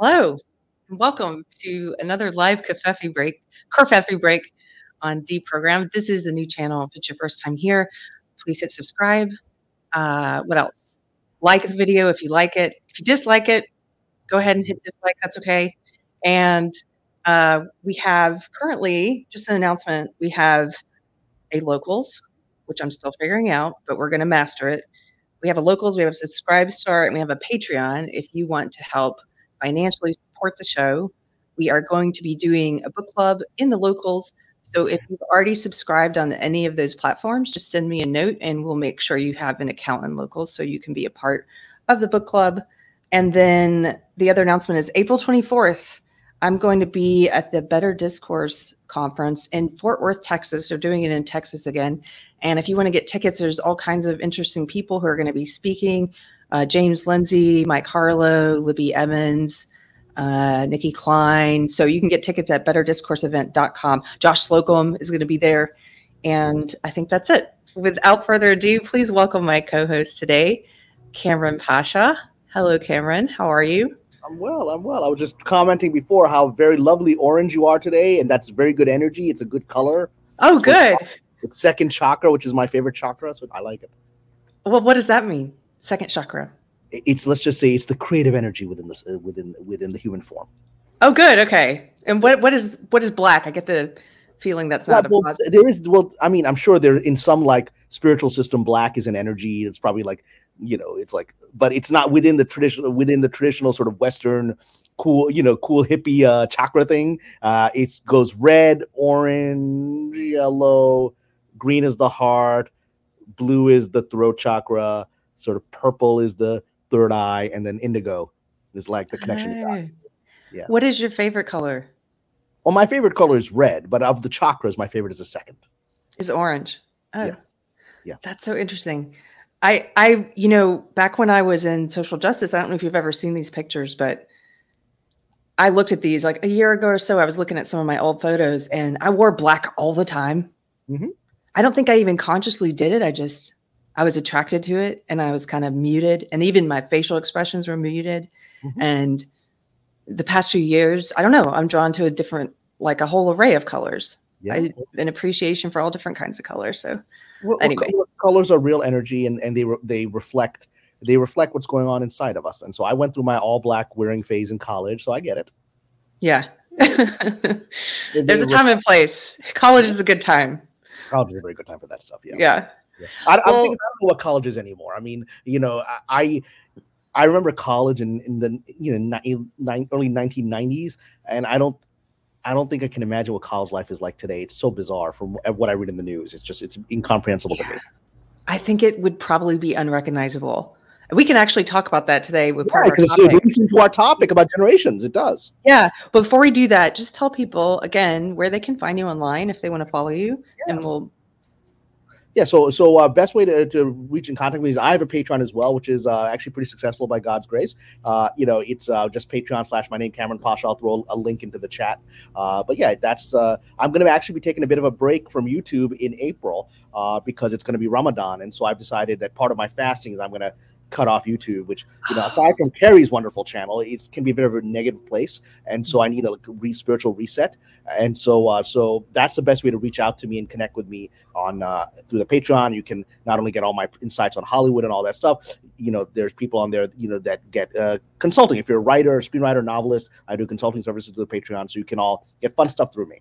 Hello, and welcome to another live Covfefe break, Kerfefe break on Deprogrammed. This is a new channel. If it's your first time here, please hit subscribe. Uh, what else? Like the video if you like it. If you dislike it, go ahead and hit dislike. That's okay. And uh, we have currently just an announcement. We have a locals, which I'm still figuring out, but we're going to master it. We have a locals, we have a SubscribeStar, and we have a Patreon. If you want to help financially support the show, we are going to be doing a book club in the locals. So if you've already subscribed on any of those platforms, just send me a note and we'll make sure you have an account in locals so you can be a part of the book club. And then the other announcement is April 24th. I'm going to be at the Better Discourse conference in Fort Worth, Texas. They're doing it in Texas again. And if you want to get tickets, there's all kinds of interesting people who are going to be speaking uh, James Lindsay, Mike Harlow, Libby Emmons, uh, Nikki Klein. So you can get tickets at betterdiscourseevent.com. Josh Slocum is going to be there. And I think that's it. Without further ado, please welcome my co host today, Kamran Pasha. Hello, Kamran. How are you? I'm well. I'm well. I was just commenting before how very lovely orange you are today, and that's very good energy. It's a good color. Oh, it's good. Second chakra, which is my favorite chakra, so I like it. Well, what does that mean? Second chakra. It's let's just say it's the creative energy within the uh, within within the human form. Oh, good. Okay. And what what is what is black? I get the feeling that's not well, there is well i mean i'm sure there in some like spiritual system black is an energy it's probably like you know it's like but it's not within the traditional within the traditional sort of western cool you know cool hippie uh chakra thing uh it goes red orange yellow green is the heart blue is the throat chakra sort of purple is the third eye and then indigo is like the connection hey. yeah what is your favorite color well my favorite color is red but of the chakras my favorite is the second is orange oh. yeah yeah that's so interesting I I you know back when I was in social justice, I don't know if you've ever seen these pictures, but I looked at these like a year ago or so. I was looking at some of my old photos, and I wore black all the time. Mm-hmm. I don't think I even consciously did it. I just I was attracted to it, and I was kind of muted, and even my facial expressions were muted. Mm-hmm. And the past few years, I don't know, I'm drawn to a different, like a whole array of colors. Yeah. I, an appreciation for all different kinds of colors. So well, anyway. Well, colors are real energy, and and they re- they reflect they reflect what's going on inside of us. And so I went through my all black wearing phase in college, so I get it. Yeah. There's a time and place. College is a good time. College is a very good time for that stuff. Yeah. Yeah. Yeah. I, well, I, think, I don't know what college is anymore. I mean, you know, I I remember college in, in the you know ni- ni- early 1990s, and I don't I don't think I can imagine what college life is like today. It's so bizarre from what I read in the news. It's just it's incomprehensible yeah. to me. I think it would probably be unrecognizable. We can actually talk about that today with yeah, because it leads into our topic about generations. It does. Yeah. But before we do that, just tell people again where they can find you online if they want to follow you, yeah. and we'll yeah, so so uh, best way to, to reach and contact me is I have a Patreon as well, which is uh, actually pretty successful by God's grace. Uh, you know, it's uh, just Patreon slash my name Kamran Pasha. I'll throw a link into the chat. Uh, but yeah, that's uh, I'm going to actually be taking a bit of a break from YouTube in April because it's going to be Ramadan, and so I've decided that part of my fasting is I'm going to cut off YouTube, which you know, aside from Carrie's wonderful channel, it can be a bit of a negative place, and so I need a re- spiritual reset. And so, uh, so that's the best way to reach out to me and connect with me on uh, through the Patreon. You can not only get all my insights on Hollywood and all that stuff. You know, there's people on there, you know, that get uh, consulting. If you're a writer, screenwriter, novelist, I do consulting services through the Patreon, so you can all get fun stuff through me.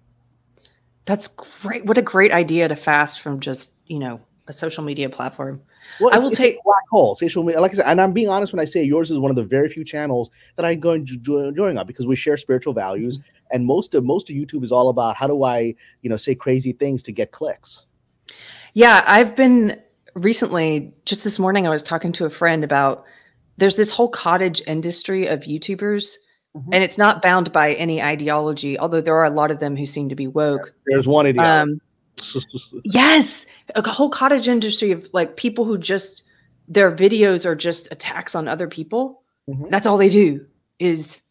That's great. What a great idea to fast from just you know a social media platform. Well, I will take black hole social media. Like I said, and I'm being honest when I say yours is one of the very few channels that I go enjoying on because we share spiritual values, mm-hmm. and most of most of YouTube is all about how do I, you know, say crazy things to get clicks. Yeah, I've been recently. Just this morning, I was talking to a friend about there's this whole cottage industry of YouTubers. Mm-hmm. And it's not bound by any ideology, although there are a lot of them who seem to be woke. There's one ideology. Um, yes, a whole cottage industry of like people who just their videos are just attacks on other people. Mm-hmm. That's all they do is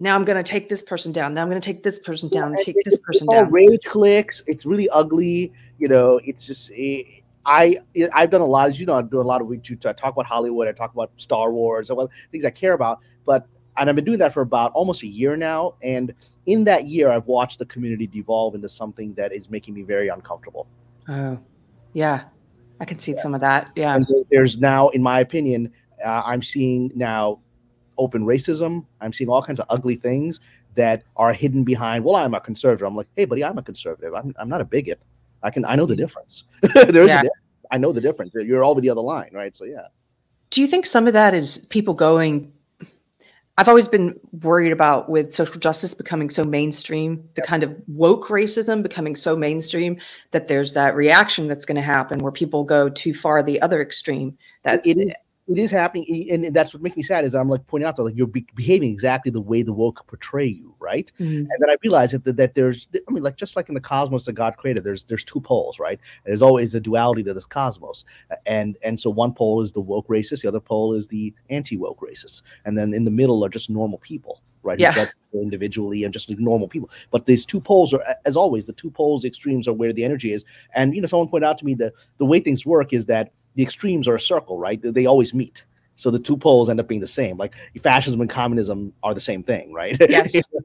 now I'm going to take this person down. Now I'm going to take this person down. Yeah, take this person down. Rage clicks. It's really ugly. You know, it's just it, eh, I I've done a lot, as you know, I do a lot of we talk about Hollywood. I talk about Star Wars, and things I care about. But and I've been doing that for about almost a year now. And in that year, I've watched the community devolve into something that is making me very uncomfortable. Oh, yeah, I can see yeah. some of that. Yeah, and there's now, in my opinion, uh, I'm seeing now open racism. I'm seeing all kinds of ugly things that are hidden behind. Well, I'm a conservative. I'm like, hey, buddy, I'm a conservative. I'm, I'm not a bigot. I can I know the mm. difference. There's yeah. a difference. I know the difference. You're over the other line, right? So yeah. Do you think some of that is people going I've always been worried about with social justice becoming so mainstream, the kind of woke racism becoming so mainstream that there's that reaction that's going to happen where people go too far the other extreme. That it is it is happening, and that's what makes me sad. Is I'm like pointing out that like you're be- behaving exactly the way the woke portray you, right? Mm-hmm. And then I realized that, that there's, I mean, like just like in the cosmos that God created, there's there's two poles, right? There's always a duality to this cosmos, and and so one pole is the woke racist, the other pole is the anti woke racist, and then in the middle are just normal people right? Yeah. individually and just like normal people. But these two poles are, as always, the two poles, extremes are where the energy is. And you know, someone pointed out to me that the way things work is that the extremes are a circle, right? They always meet. So the two poles end up being the same. Like fascism and communism are the same thing, right? Yes.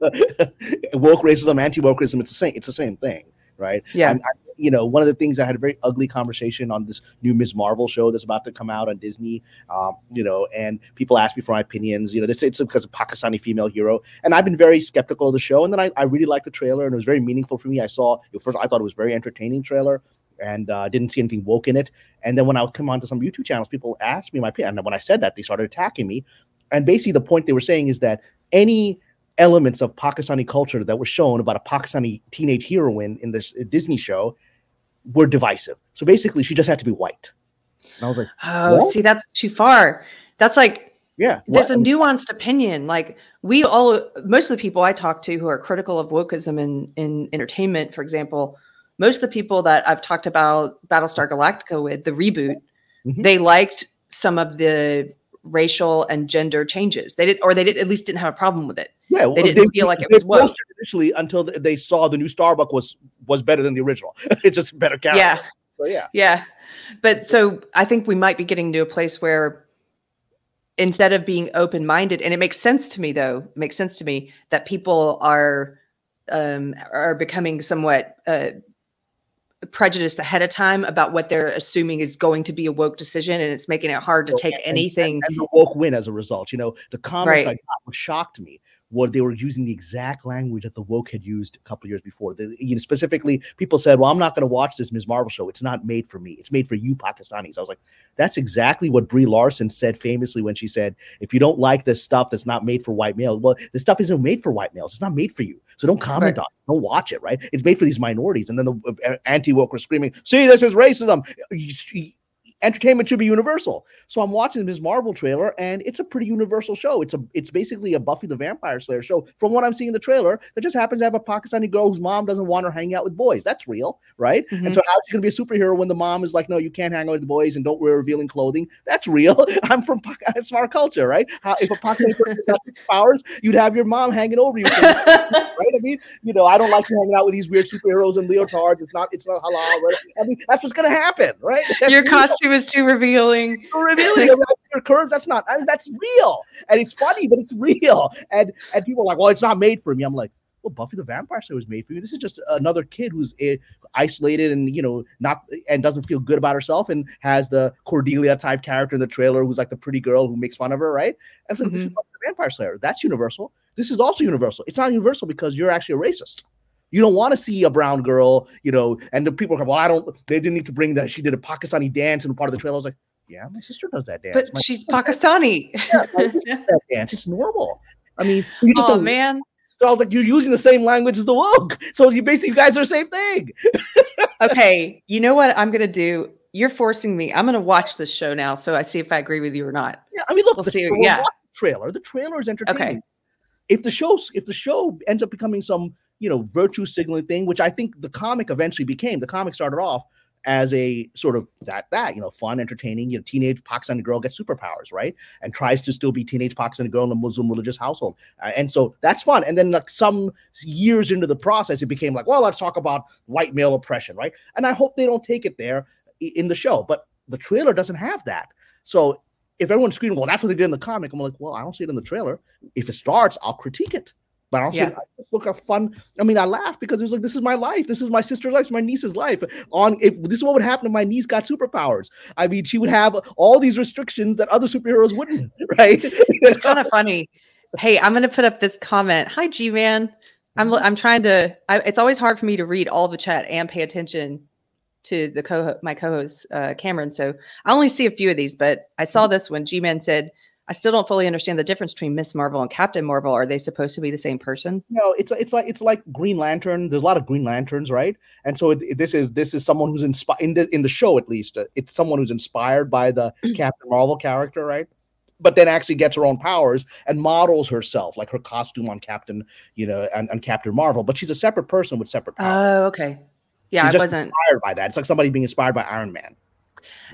woke racism, anti-woke racism, it's the same. It's the same thing, right? Yeah. And, you know, one of the things I had a very ugly conversation on this new Ms. Marvel show that's about to come out on Disney. Um, you know, and people ask me for my opinions. You know, it's it's because of Pakistani female hero, and I've been very skeptical of the show. And then I, I really liked the trailer, and it was very meaningful for me. I saw first, I thought it was very entertaining trailer and uh, didn't see anything woke in it. And then when I would come onto some YouTube channels, people asked me my opinion. And when I said that, they started attacking me. And basically, the point they were saying is that any elements of Pakistani culture that were shown about a Pakistani teenage heroine in this Disney show were divisive. So basically, she just had to be white. And I was like, oh, what? see, that's too far. That's like, yeah, there's what? a nuanced opinion. Like we all, most of the people I talk to who are critical of wokeism in in entertainment, for example, most of the people that I've talked about Battlestar Galactica with, the reboot, mm-hmm. they liked some of the racial and gender changes. They did, or they did at least didn't have a problem with it. Yeah, well, they didn't they, feel like it was woke initially until they saw the new Starbuck was was better than the original. it's just better character. Yeah, so, yeah, yeah. But so I think we might be getting to a place where instead of being open minded, and it makes sense to me though, it makes sense to me that people are um, are becoming somewhat uh, prejudiced ahead of time about what they're assuming is going to be a woke decision and it's making it hard to take and, anything and, and, the woke win as a result you know the comments right. i got shocked me what they were using the exact language that the woke had used a couple years before. The, you know, specifically, people said, "Well, I'm not going to watch this Ms. Marvel show. It's not made for me. It's made for you Pakistanis." I was like, "That's exactly what Brie Larson said famously when she said, if you don't like this stuff that's not made for white males, well, this stuff isn't made for white males. It's not made for you. So don't comment right. on it. Don't watch it. Right? It's made for these minorities." And then the uh, anti woke were screaming, "See, this is racism." Entertainment should be universal. So I'm watching Ms. Marvel trailer, and it's a pretty universal show. It's a it's basically a Buffy the Vampire Slayer show. From what I'm seeing in the trailer, that just happens to have a Pakistani girl whose mom doesn't want her hanging out with boys. That's real, right? Mm-hmm. And so how's she gonna be a superhero when the mom is like, no, you can't hang out with the boys and don't wear revealing clothing? That's real. I'm from it's our culture, right? How if a Pakistani person got powers, you'd have your mom hanging over you, right? I mean, you know, I don't like hanging out with these weird superheroes and leotards. It's not it's not halal. Right? I mean, that's what's gonna happen, right? That's your real. Costume was too revealing. Too revealing your curves. That's not. That's real, and it's funny, but it's real. And and people are like, well, it's not made for me. I'm like, well, Buffy the Vampire Slayer was made for you. This is just another kid who's uh, isolated and you know not and doesn't feel good about herself and has the Cordelia type character in the trailer who's like the pretty girl who makes fun of her, right? And so mm-hmm. this is mm-hmm. Buffy the Vampire Slayer. That's universal. This is also universal. It's not universal because you're actually a racist. You don't want to see a brown girl, you know, and the people are like, well, I don't, they didn't need to bring that. She did a Pakistani dance in part of the trailer. I was like, yeah, my sister does that dance. But my she's Pakistani. yeah, that dance. It's normal. I mean, you just oh, man. So I was like, you're using the same language as the woke. So you basically, you guys are the same thing. okay. You know what I'm going to do? You're forcing me. I'm going to watch this show now. So I see if I agree with you or not. Yeah. I mean, look, we'll the, see. Yeah. trailer. The trailer is entertaining. Okay. If the show, if the show ends up becoming some you know, virtue signaling thing, which I think the comic eventually became. The comic started off as a sort of that that you know fun entertaining you know teenage pakistani girl gets superpowers right and tries to still be teenage pakistani girl in a muslim religious household uh, and so that's fun and then like some years into the process it became like well let's talk about white male oppression right and i hope they don't take it there in the show but the trailer doesn't have that so if everyone's screaming, well, that's what they did in the comic, I'm like, well, I don't see it in the trailer. If it starts, I'll critique it. But I don't yeah. it. look a fun. I mean, I laughed because it was like, this is my life. This is my sister's life, my niece's life. On if this is what would happen if my niece got superpowers. I mean, she would have all these restrictions that other superheroes wouldn't, right? it's kind of funny. Hey, I'm gonna put up this comment. Hi, G Man. I'm I'm trying to. I, it's always hard for me to read all the chat and pay attention to the co my co-host uh, Kamran. So I only see a few of these, but I saw mm-hmm. this one. G-Man said, "I still don't fully understand the difference between Miss Marvel and Captain Marvel. Are they supposed to be the same person?" No, it's it's like it's like Green Lantern. There's a lot of Green Lanterns, right? And so it, this is this is someone who's inspired in the in the show at least. Uh, it's someone who's inspired by the Captain Marvel character, right? but then actually gets her own powers and models herself, like her costume on Captain, you know, and, and Captain Marvel. But she's a separate person with separate powers. Oh, okay. Yeah, He's I wasn't inspired by that. It's like somebody being inspired by Iron Man.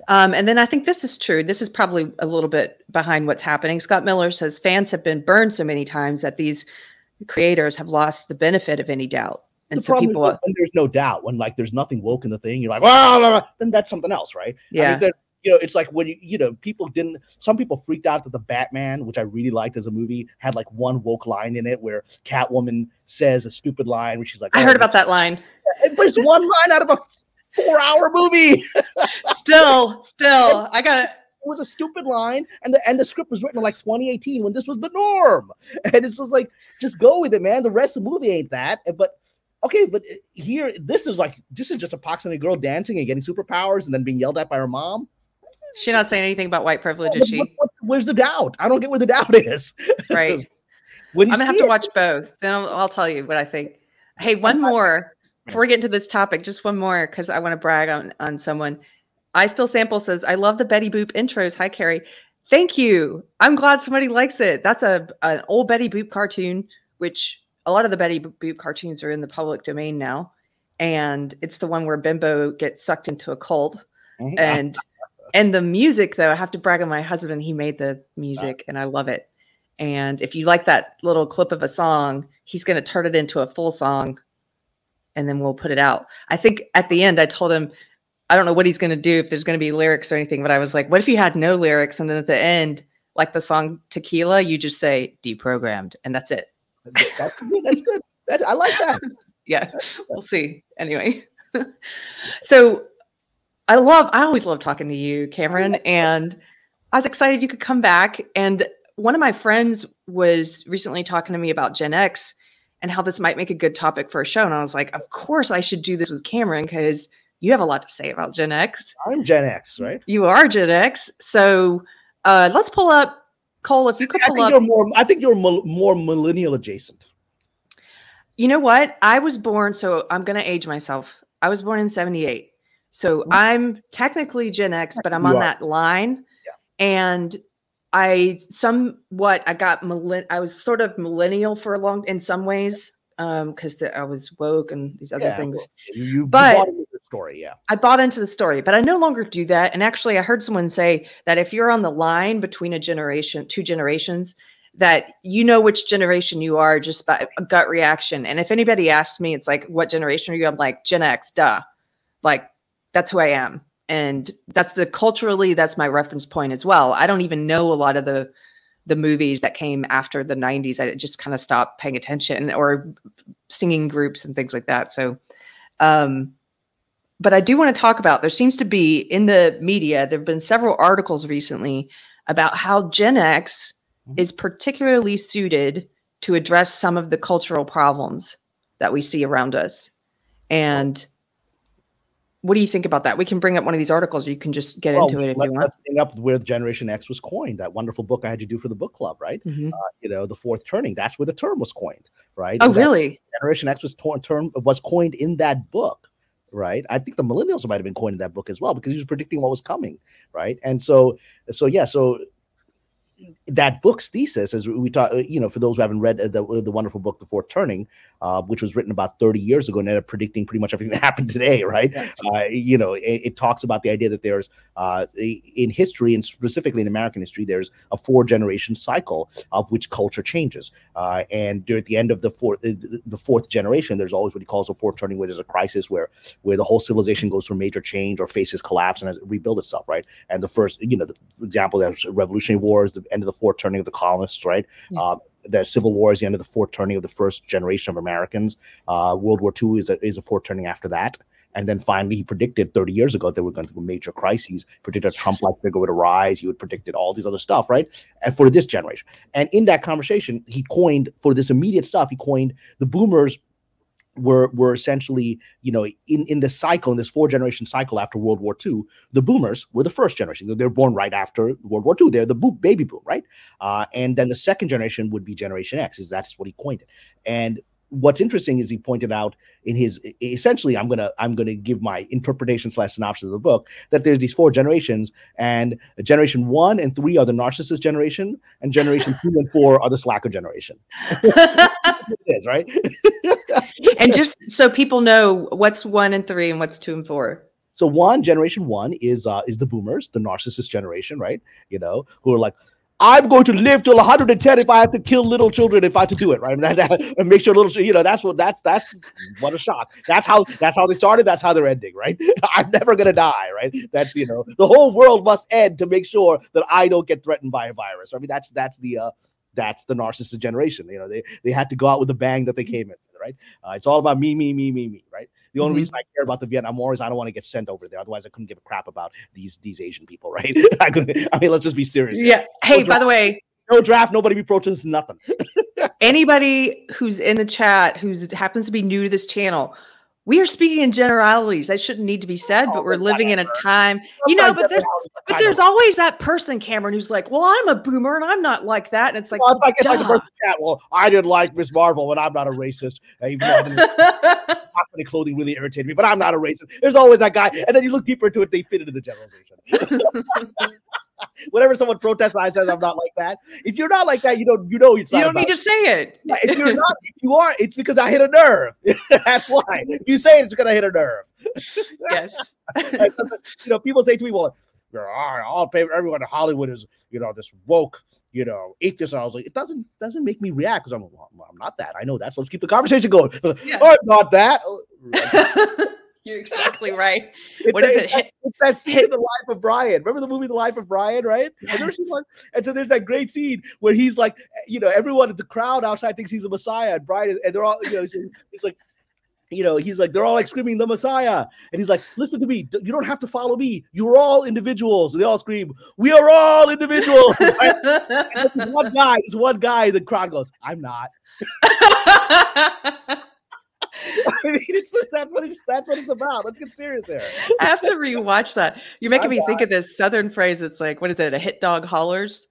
Um, and then I think this is true. This is probably a little bit behind what's happening. Scott Miller says fans have been burned so many times that these creators have lost the benefit of any doubt. And the so people, when there's no doubt, when like there's nothing woke in the thing, you're like, well, then that's something else, right? Yeah. I mean, you know, it's like when you, you know, people didn't, some people freaked out that the Batman, which I really liked as a movie, had like one woke line in it where Catwoman says a stupid line, which she's like, I oh, heard about that line. But it's one line out of a four hour movie. still, still, I got it. It was a stupid line, and the and the script was written in like 2018 when this was the norm. And it's just like, just go with it, man. The rest of the movie ain't that. But okay, but eh, here, this is like, this is just a Pakistani girl dancing and getting superpowers and then being yelled at by her mom. She's not saying anything about white privilege, is she? where's the doubt? I don't get where the doubt is. Right. when I'm gonna have to watch both. Then I'll, I'll, tell you what I think. Hey, one more before we get into this topic. Just one more because I want to brag on on someone. I still sample says I love the Betty Boop intros. Hi, Carrie. Thank you. I'm glad somebody likes it. That's a an old Betty Boop cartoon, which a lot of the Betty Boop cartoons are in the public domain now, and it's the one where Bimbo gets sucked into a cult. Mm-hmm. And and the music, though, I have to brag on my husband. He made the music, and I love it. And if you like that little clip of a song, he's going to turn it into a full song, and then we'll put it out. I think at the end, I told him, I don't know what he's going to do if there's going to be lyrics or anything, but I was like, what if you had no lyrics, and then at the end, like the song Tequila, you just say deprogrammed, and that's it. That's good. That's good. That's, I like that. yeah, we'll see. Anyway, so I love, I always love talking to you, Kamran. And I was excited you could come back. And one of my friends was recently talking to me about Gen X and how this might make a good topic for a show. And I was like, of course I should do this with Kamran because you have a lot to say about Gen X. I'm Gen X, right? You are Gen X. So uh, let's pull up Cole. If you could pull I think up, you're more. I think you're more millennial adjacent. You know what? I was born, so I'm going to age myself. I was born in '78. So mm-hmm. I'm technically Gen X, but I'm you on are. that line. Yeah. And I somewhat I got I was sort of millennial for a long in some ways um because I was woke and these other yeah, things. You, you but bought into the story, yeah. I bought into the story, but I no longer do that. And actually, I heard someone say that if you're on the line between a generation, two generations, that you know which generation you are just by a gut reaction. And if anybody asks me, it's like, what generation are you? I'm like Gen X, duh. Like that's who I am. And that's the culturally, that's my reference point as well. I don't even know a lot of the the movies that came after the 90s. I just kind of stopped paying attention or singing groups and things like that. So um but I do want to talk about there seems to be in the media, there have been several articles recently about how Gen X mm-hmm. is particularly suited to address some of the cultural problems that we see around us. And what do you think about that? We can bring up one of these articles. Or you can just get well, into it if let, you want. Let's bring up where Generation X was coined. That wonderful book I had you do for the book club, right? Mm-hmm. Uh, you know, the fourth turning. That's where the term was coined, right? Oh, really? Generation X was torn, term was coined in that book, right? I think the millennials might have been coined in that book as well because he was predicting what was coming, right? And so, so yeah, so that book's thesis, as we talk, you know, for those who haven't read the the wonderful book, The Fourth Turning, uh, which was written about 30 years ago and ended up predicting pretty much everything that happened today, right? Uh, you know, it, it, talks about the idea that there's uh, in history and specifically in American history, there's a four generation cycle of which culture changes, uh, and at the end of the fourth the fourth generation, there's always what he calls a fourth turning, where there's a crisis where where the whole civilization goes through major change or faces collapse and has rebuild itself, right? And the first, you know, the example that's Revolutionary Wars, the end of the fourth turning of the colonists, right? Yeah. Uh, the Civil War is the end of the fourth turning of the first generation of Americans. Uh, World War II is a, is a fourth turning after that. And then finally, he predicted 30 years ago that we're going through major crises, predicted a Trump like figure would arise. He would predicted all these other stuff, right? And for this generation. And in that conversation, he coined for this immediate stuff, he coined the boomers were were essentially you know in in the cycle in this four generation cycle after World War II, the boomers were the first generation. They're born right after World War II. They're the baby boom, right? Uh, and then the second generation would be Generation X. Is that's what he coined it. And what's interesting is he pointed out in his essentially i'm gonna i'm gonna give my interpretation slash synopsis of the book that there's these four generations and generation one and three are the narcissist generation and generation two and four are the slacker generation. It is right? And just so people know what's one and three and what's two and four? So one generation one is uh is the boomers the narcissist generation right? You know who are like I'm going to live till 110 if I have to kill little children if I have to do it, right? And, that, and make sure little, you know, that's what that's that's what a shock. That's how that's how they started. That's how they're ending, right? I'm never gonna die, right? That's you know, the whole world must end to make sure that I don't get threatened by a virus. I mean, that's that's the uh, that's the narcissist generation. You know, they they had to go out with the bang that they came in, right? Uh, it's all about me, me, me, me, me, right? The only mm-hmm. reason I care about the Vietnam War is I don't want to get sent over there. Otherwise, I couldn't give a crap about these these Asian people, right? I, I mean, let's just be serious. Yeah. Hey, by the way, no draft, nobody be protesting nothing. anybody who's in the chat who happens to be new to this channel, we are speaking in generalities. That shouldn't need to be said, but oh, we're living in a time, you know. But there's, but there's always that person, Kamran, who's like, "Well, I'm a boomer and I'm not like that." And it's like, well, it's like, it's like the person chat. Well, I didn't like Miss Marvel, and I'm not a racist. Even though clothing really irritated me, but I'm not a racist. There's always that guy, and then you look deeper into it, they fit into the generalization. Whenever someone protests, I says I'm not like that. If you're not like that, you don't you know it's you don't need to say it. if you're not, if you are, it's because I hit a nerve. That's why. If you say it, it's because I hit a nerve. yes. you know, people say to me, "Well, all everyone in Hollywood is you know this woke you know atheist." I was like, it doesn't doesn't make me react because I'm well, I'm not that. I know that. So let's keep the conversation going. Yeah. oh, I'm not that. You're exactly right. It's, what a, is it? Hit, it's that scene hit. in the life of Brian. Remember the movie The Life of Brian, right? Yes. And so there's that great scene where he's like, you know, everyone at the crowd outside thinks he's a messiah, and Brian, and they're all, you know, he's, he's like, you know, he's like, they're all like screaming the Messiah. And he's like, listen to me. You don't have to follow me. You're all individuals. And they all scream, we are all individuals. Right? this one guy, this one guy, the crowd goes, I'm not. I mean, it's just that's what it's that's what it's about. Let's get serious here. I have to rewatch that. You're making me think of this southern phrase. It's like, what is it? A hit dog hollers.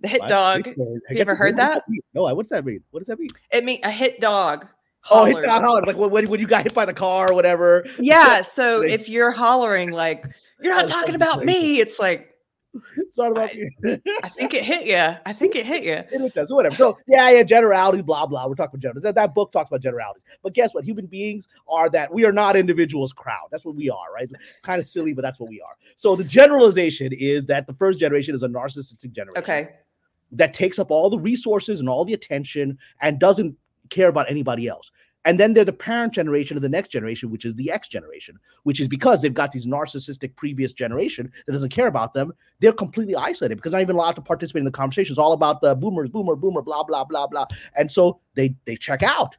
The hit dog. Have you ever heard that? that no, what's that mean? What does that mean? It mean a hit dog. Hollers. Oh, hit dog hollers. Like when, when you got hit by the car or whatever. Yeah. So if you're hollering like you're not talking about me, it's like it's not about I, I think it hit you. I think it hit you. It hit whatever. So yeah, yeah, generalities, blah blah. We're talking about generalities. That, that book talks about generalities. But guess what? Human beings are that we are not individuals crowd. That's what we are, right? Kind of silly, but that's what we are. So the generalization is that the first generation is a narcissistic generation. Okay. That takes up all the resources and all the attention and doesn't care about anybody else. And then they're the parent generation of the next generation, which is the X generation, which is because they've got these narcissistic previous generation that doesn't care about them. They're completely isolated because not even allowed to participate in the conversation. It's all about the boomers, boomer, boomer, blah, blah, blah, blah. And so they they check out.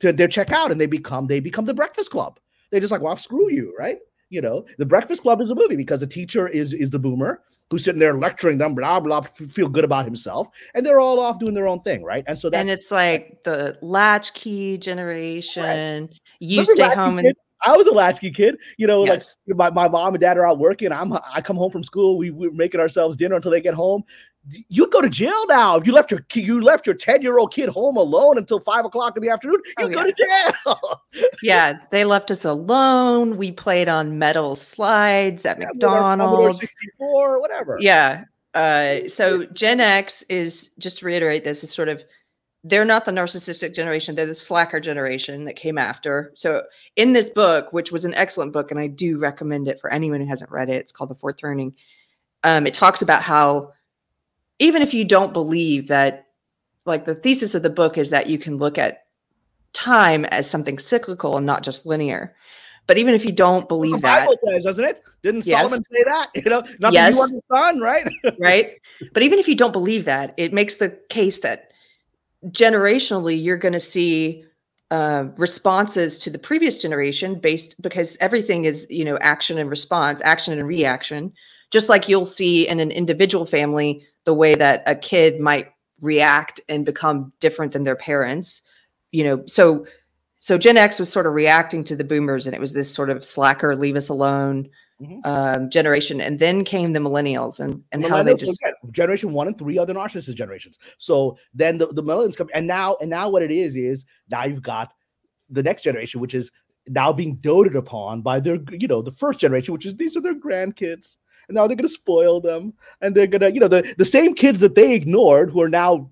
They check out and they become they become the breakfast club. They're just like, well, screw you, right? You know, The Breakfast Club is a movie because the teacher is is the boomer who's sitting there lecturing them, blah blah, feel good about himself, and they're all off doing their own thing, right? And so that and it's like the latchkey generation. Right. You Remember stay home and I was a latchkey kid. You know, yes. like my, my mom and dad are out working. I'm I come home from school. We we're making ourselves dinner until they get home. You'd go to jail now if you left your you left your ten year old kid home alone until five o'clock in the afternoon. You oh, go yeah. to jail. yeah, they left us alone. We played on metal slides at yeah, McDonald's, sixty four, whatever. Yeah, Uh, so Gen X is just to reiterate this is sort of they're not the narcissistic generation they're the slacker generation that came after so in this book which was an excellent book and i do recommend it for anyone who hasn't read it it's called the fourth turning um, it talks about how even if you don't believe that like the thesis of the book is that you can look at time as something cyclical and not just linear but even if you don't believe the that Bible says, doesn't it? Didn't Yes. Solomon say that? You know, not Yes. that you are the son, right? right? But even if you don't believe that, it makes the case that generationally you're going to see uh, responses to the previous generation based because everything is you know action and response, action and reaction. Just like you'll see in an individual family, the way that a kid might react and become different than their parents. You know, so so Gen X was sort of reacting to the boomers, and it was this sort of slacker, leave us alone Mhm. um, generation, and then came the millennials, and and how they just again, generation one and three are the narcissist generations. So then the, the millennials come, and now and now what it is is now you've got the next generation, which is now being doted upon by their you know the first generation, which is these are their grandkids, and now they're gonna spoil them, and they're gonna you know the the same kids that they ignored who are now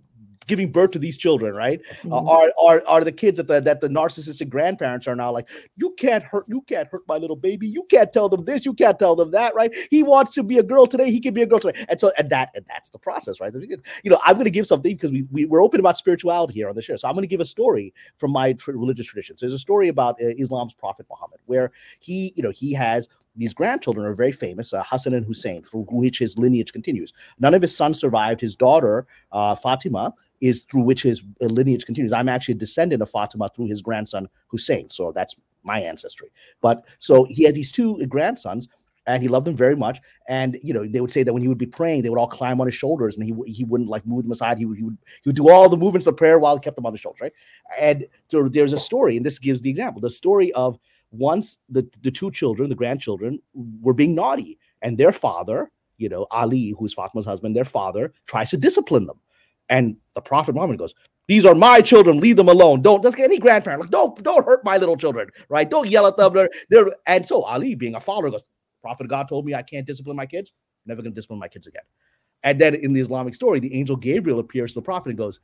giving birth to these children, right? uh, Mhm. are are are the kids that the that the narcissistic grandparents are now like you can't hurt you can't hurt my little baby. You can't tell them this you can't tell them that right? He wants to be a girl today he can be a girl today. And so and that and that's the process right? You know i'm going to give something because we, we we're open about spirituality here on the show. So i'm going to give a story from my tr- religious traditions there's a story about uh, islam's prophet muhammad where he you know he has these grandchildren are very famous, uh, Hassan and Hussein, for which his lineage continues. None of his sons survived. His daughter, uh, Fatima, is through which his uh, lineage continues. I'm actually a descendant of Fatima through his grandson Hussein, so that's my ancestry. But so he had these two grandsons, and he loved them very much. And you know, they would say that when he would be praying, they would all climb on his shoulders, and he he wouldn't like move them aside. He would he would he would do all the movements of prayer while he kept them on his shoulders, right? And there's a story, and this gives the example: the story of once the the two children, the grandchildren, were being naughty, and their father, you know, Ali, who's Fatima's husband, their father tries to discipline them. And the Prophet Muhammad goes, These are my children, leave them alone. Don't just any grandparent, like, don't don't hurt my little children, right? Don't yell at them. They're, and so Ali, being a follower, goes, Prophet God told me I can't discipline my kids, never gonna discipline my kids again. And then in the Islamic story, the angel Gabriel appears to the prophet and goes,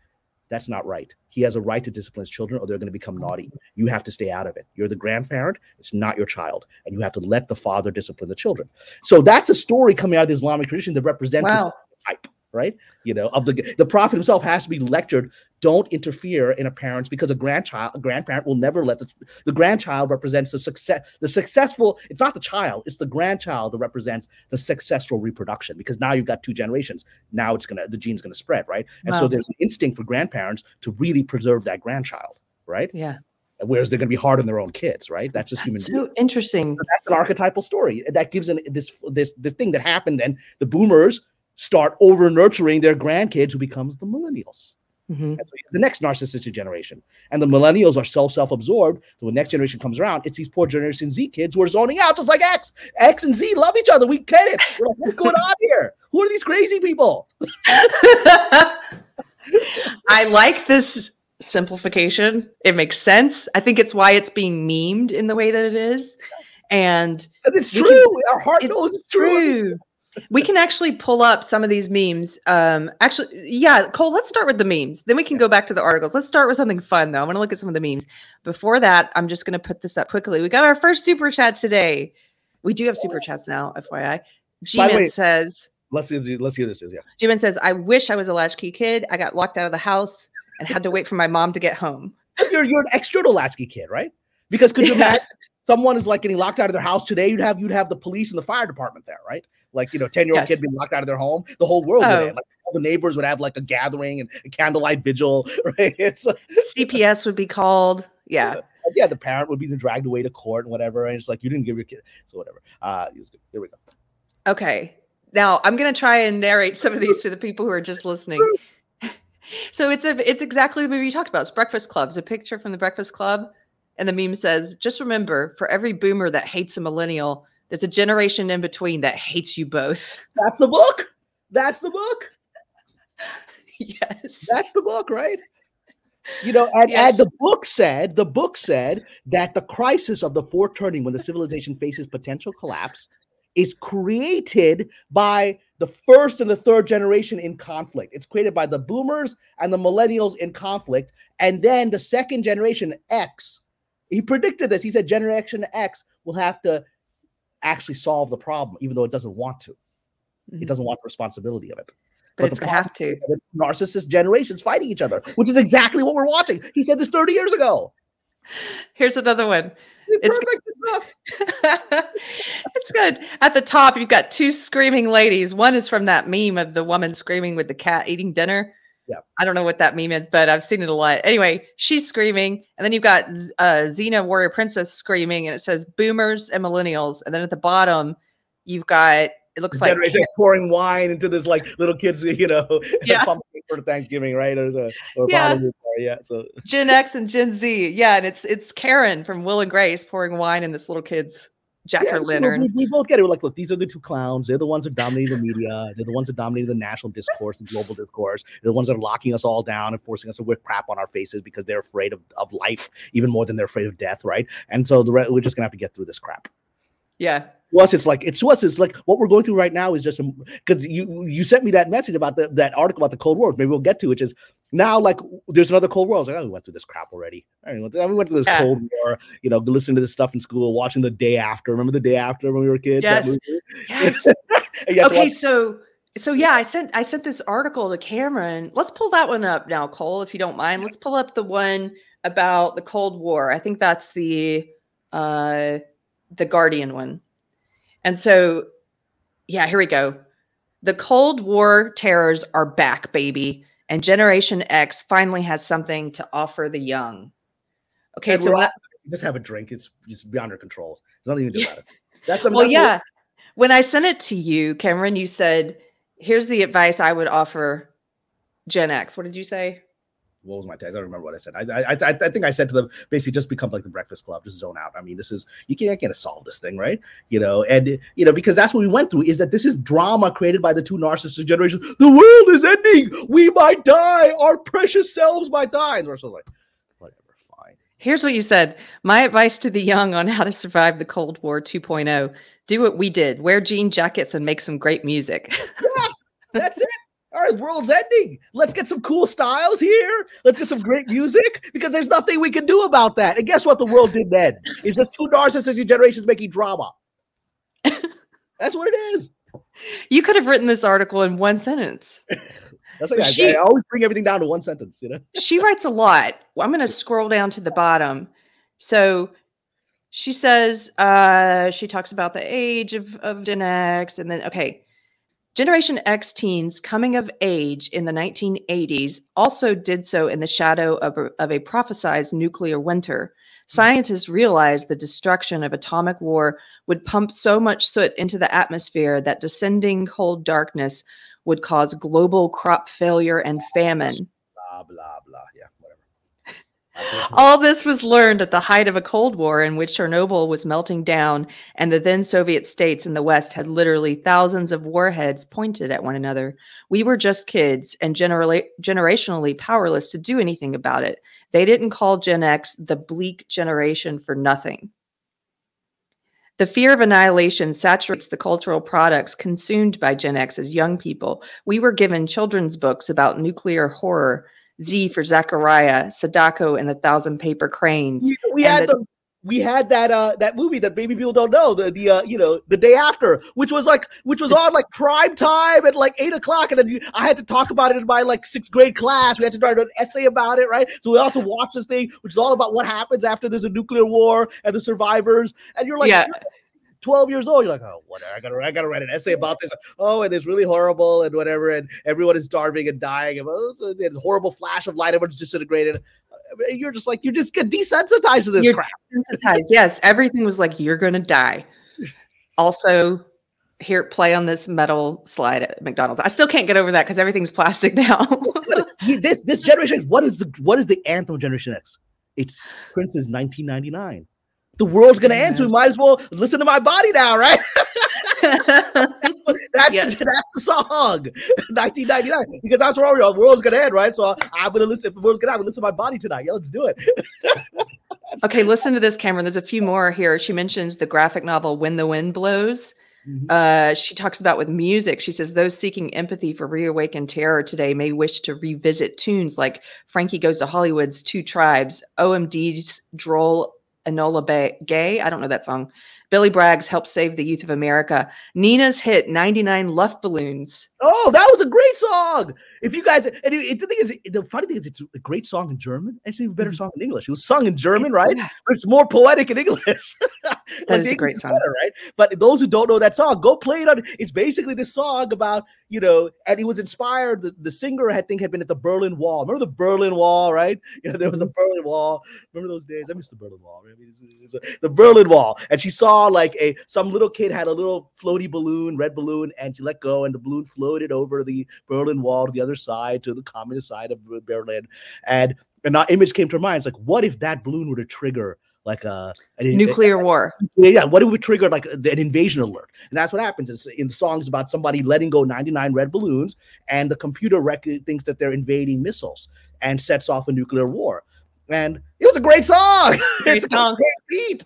That's not right. He has a right to discipline his children, or they're going to become naughty. You have to stay out of it. You're the grandparent, it's not your child, and you have to let the father discipline the children. So that's a story coming out of the Islamic tradition that represents wow. type, right? You know, of the the prophet himself has to be lectured. Don't interfere in a parent's because a grandchild, a grandparent will never let the the grandchild represents the success, the successful. It's not the child; it's the grandchild that represents the successful reproduction. Because now you've got two generations. Now it's gonna the gene's gonna spread, right? And so there's an instinct for grandparents to really preserve that grandchild, right? Yeah. Whereas they're gonna be hard on their own kids, right? That's just human. That's so interesting. that's an archetypal story that gives an this this this thing that happened and the boomers start over nurturing their grandkids who becomes the millennials Mhm. That's the next narcissistic generation and the millennials are so self-absorbed so when next generation comes around it's these poor generation z kids who are zoning out just like x x and z love each other we get it We're like, what's going on here who are these crazy people I like this simplification. It makes sense. I think it's why it's being memed in the way that it is. And it's true can- our heart knows it's true true. We can actually pull up some of these memes. Um, actually, yeah, Cole, let's start with the memes. Then we can go back to the articles. Let's start with something fun, though. I want to look at some of the memes. Before that, I'm just going to put this up quickly. We got our first super chat today. We do have super chats now, FYI. G-Man says, let's see let's see who this is yeah G-Man says, I wish I was a latchkey kid. I got locked out of the house and had to wait for my mom to get home. You're you're an external latchkey kid, right? Because could you Yeah. imagine someone is like getting locked out of their house today? You'd have you'd have the police and the fire department there, right? Like you know, ten year old Yes. kid being locked out of their home. The whole world would Oh. end. Like all the neighbors would have like a gathering and a candlelight vigil, right? It's CPS would be called. Yeah. yeah, the parent would be dragged away to court and whatever, and it's like you didn't give your kid, so whatever. Uh, it's good. here we go. Okay. Now I'm gonna try and narrate some of these for the people who are just listening. so it's a it's exactly the movie you talked about. It's Breakfast Club. It's a picture from the Breakfast Club, and the meme says, "Just remember, for every boomer that hates a millennial, there's a generation in between that hates you both." That's the book. That's the book. yes. That's the book, right? You know, and, Yes. and the book said, the book said that the crisis of the fourth turning when the civilization faces potential collapse is created by the first and the third generation in conflict. It's created by the boomers and the millennials in conflict. And then the second generation X, he predicted this. He said Generation X will have to actually solve the problem, even though it doesn't want to. Mm-hmm. It doesn't want the responsibility of it. But, but it's going to have to. Narcissist generations fighting each other, which is exactly what we're watching. He said this 30 years ago. Here's another one. It's, it's, it's good. At the top, you've got two screaming ladies. One is from that meme of the woman screaming with the cat eating dinner. Yeah. I don't know what that meme is, but I've seen it a lot. Anyway, she's screaming. And then you've got uh, Xena Warrior Princess screaming, and it says boomers and millennials. And then at the bottom, you've got it looks like pouring wine into this like little kids, you know, yeah. for Thanksgiving, right? There's a or yeah. yeah. So Gen X and Gen Z, yeah, and it's it's Karen from Will and Grace pouring wine in this little kid's jack yeah, lantern. We, we, both get it. We're like, look, these are the two clowns. They're the ones that dominate the media. They're the ones that dominate the national discourse and global discourse. They're the ones that are locking us all down and forcing us to whip crap on our faces because they're afraid of, of life even more than they're afraid of death, right? And so the re- we're just gonna have to get through this crap. Yeah, to us it's like it's to us it's like what we're going through right now is just because you you sent me that message about the, that article about the cold war maybe we'll get to which is now like there's another cold war. I was like oh we went through this crap already. I mean, we went through this yeah. cold war you know listening to this stuff in school watching the day after. Remember the day after when we were kids yes, yes. okay so so yeah i sent i sent this article to Kamran. Let's pull that one up now cole if you don't mind. Let's pull up the one about the cold war. I think that's the uh the guardian one. And so, yeah, here we go. The Cold War terrors are back, baby. And Generation X finally has something to offer the young. Okay, and so just have a drink. It's just beyond our control. There's nothing you can do about it. That's well, yeah. When I sent it to you, Kamran, you said, "Here's the advice I would offer Gen X." What did you say? What was my text? I don't remember what I said. I, I, I, I think I said to them basically just become like the Breakfast Club, just zone out. I mean, this is you can't get to solve this thing, right? You know, and you know because that's what we went through is that this is drama created by the two narcissistic generations. The world is ending. We might die. Our precious selves might die. And we're sort of like, whatever, fine. Here's what you said. My advice to the young on how to survive the Cold War 2.0: Do what we did. Wear jean jackets and make some great music. yeah, that's it our world's ending. Let's get some cool styles here. Let's get some great music because there's nothing we can do about that. And guess what? The world didn't end. It's just two narcissistic generations making drama. That's what it is. You could have written this article in one sentence. That's what she, I, I always bring everything down to one sentence, you know. she writes a lot. I'm going to scroll down to the bottom. So she says uh, she talks about the age of, of Gen X, and then okay, Generation X teens coming of age in the 1980s also did so in the shadow of a, of a prophesized nuclear winter. Scientists realized the destruction of atomic war would pump so much soot into the atmosphere that descending cold darkness would cause global crop failure and famine. Blah, blah, blah. Yeah. All this was learned at the height of a Cold War in which Chernobyl was melting down, and the then Soviet states in the West had literally thousands of warheads pointed at one another. We were just kids and genera- generationally powerless to do anything about it. They didn't call Gen X the bleak generation for nothing. The fear of annihilation saturates the cultural products consumed by Gen X as young people. We were given children's books about nuclear horror Z for Zachariah, Sadako, and the Thousand Paper Cranes. We, we had the, the, we had that uh that movie that maybe people don't know the the uh, you know the day after, which was like which was on like prime time at like eight o'clock, and then you, I had to talk about it in my like sixth grade class. We had to write an essay about it, right? So we all have to watch this thing, which is all about what happens after there's a nuclear war and the survivors. And you're like, yeah. 12 years old. You're like, oh, whatever. I gotta, I gotta write an essay about this. Oh, and it's really horrible and whatever. And everyone is starving and dying. And oh, it's a horrible flash of light. Everyone's disintegrated. Uh, you're just like, you just get desensitized to this you're crap. Desensitized. yes. Everything was like, you're going to die. Also, here, play on this metal slide at McDonald's. I still can't get over that because everything's plastic now. this, this generation, is what is the, what is the anthem of Generation X? It's Prince's 1999 the world's gonna end. So we might as well listen to my body now, right? that's yes. the, that's the song, 1999, because that's where we are. the world's gonna end, right? So I'm gonna listen. If the world's gonna end, I'm listen to my body tonight. Yeah, let's do it. okay, listen to this, Kamran. There's a few more here. She mentions the graphic novel "When the Wind Blows." Mhm. Uh, she talks about with music. She says those seeking empathy for reawakened terror today may wish to revisit tunes like Frankie Goes to Hollywood's Two Tribes, OMD's Droll Enola Gay. I don't know that song. Billy Bragg's Help Save the Youth of America. Nena's hit 99 Luftballons. Oh, that was a great song. If you guys, and it, the thing is, the funny thing is, it's a great song in German. and It's even better Mhm. song in English. It was sung in German, right? But it's more poetic in English. Like, is a great song. better, right? But those who don't know that song, go play it on. It's basically this song about you know, and it was inspired. The, the singer I think had been at the Berlin Wall. Remember the Berlin Wall, right? You know, there was a Berlin Wall. Remember those days? I miss the Berlin Wall. I mean, it's- it's- the Berlin Wall, and she saw like a some little kid had a little floaty balloon, red balloon, and she let go, and the balloon floated over the Berlin Wall to the other side, to the communist side of Berlin, and and that image came to mind. It's like, what if that balloon were to trigger like a an, Nuclear war. yeah. What if we triggered like an invasion alert? And that's what happens is in the songs about somebody letting go 99 red balloons, and the computer rec- thinks that they're invading missiles and sets off a nuclear war. And it was a great song. Great it's song. a great beat.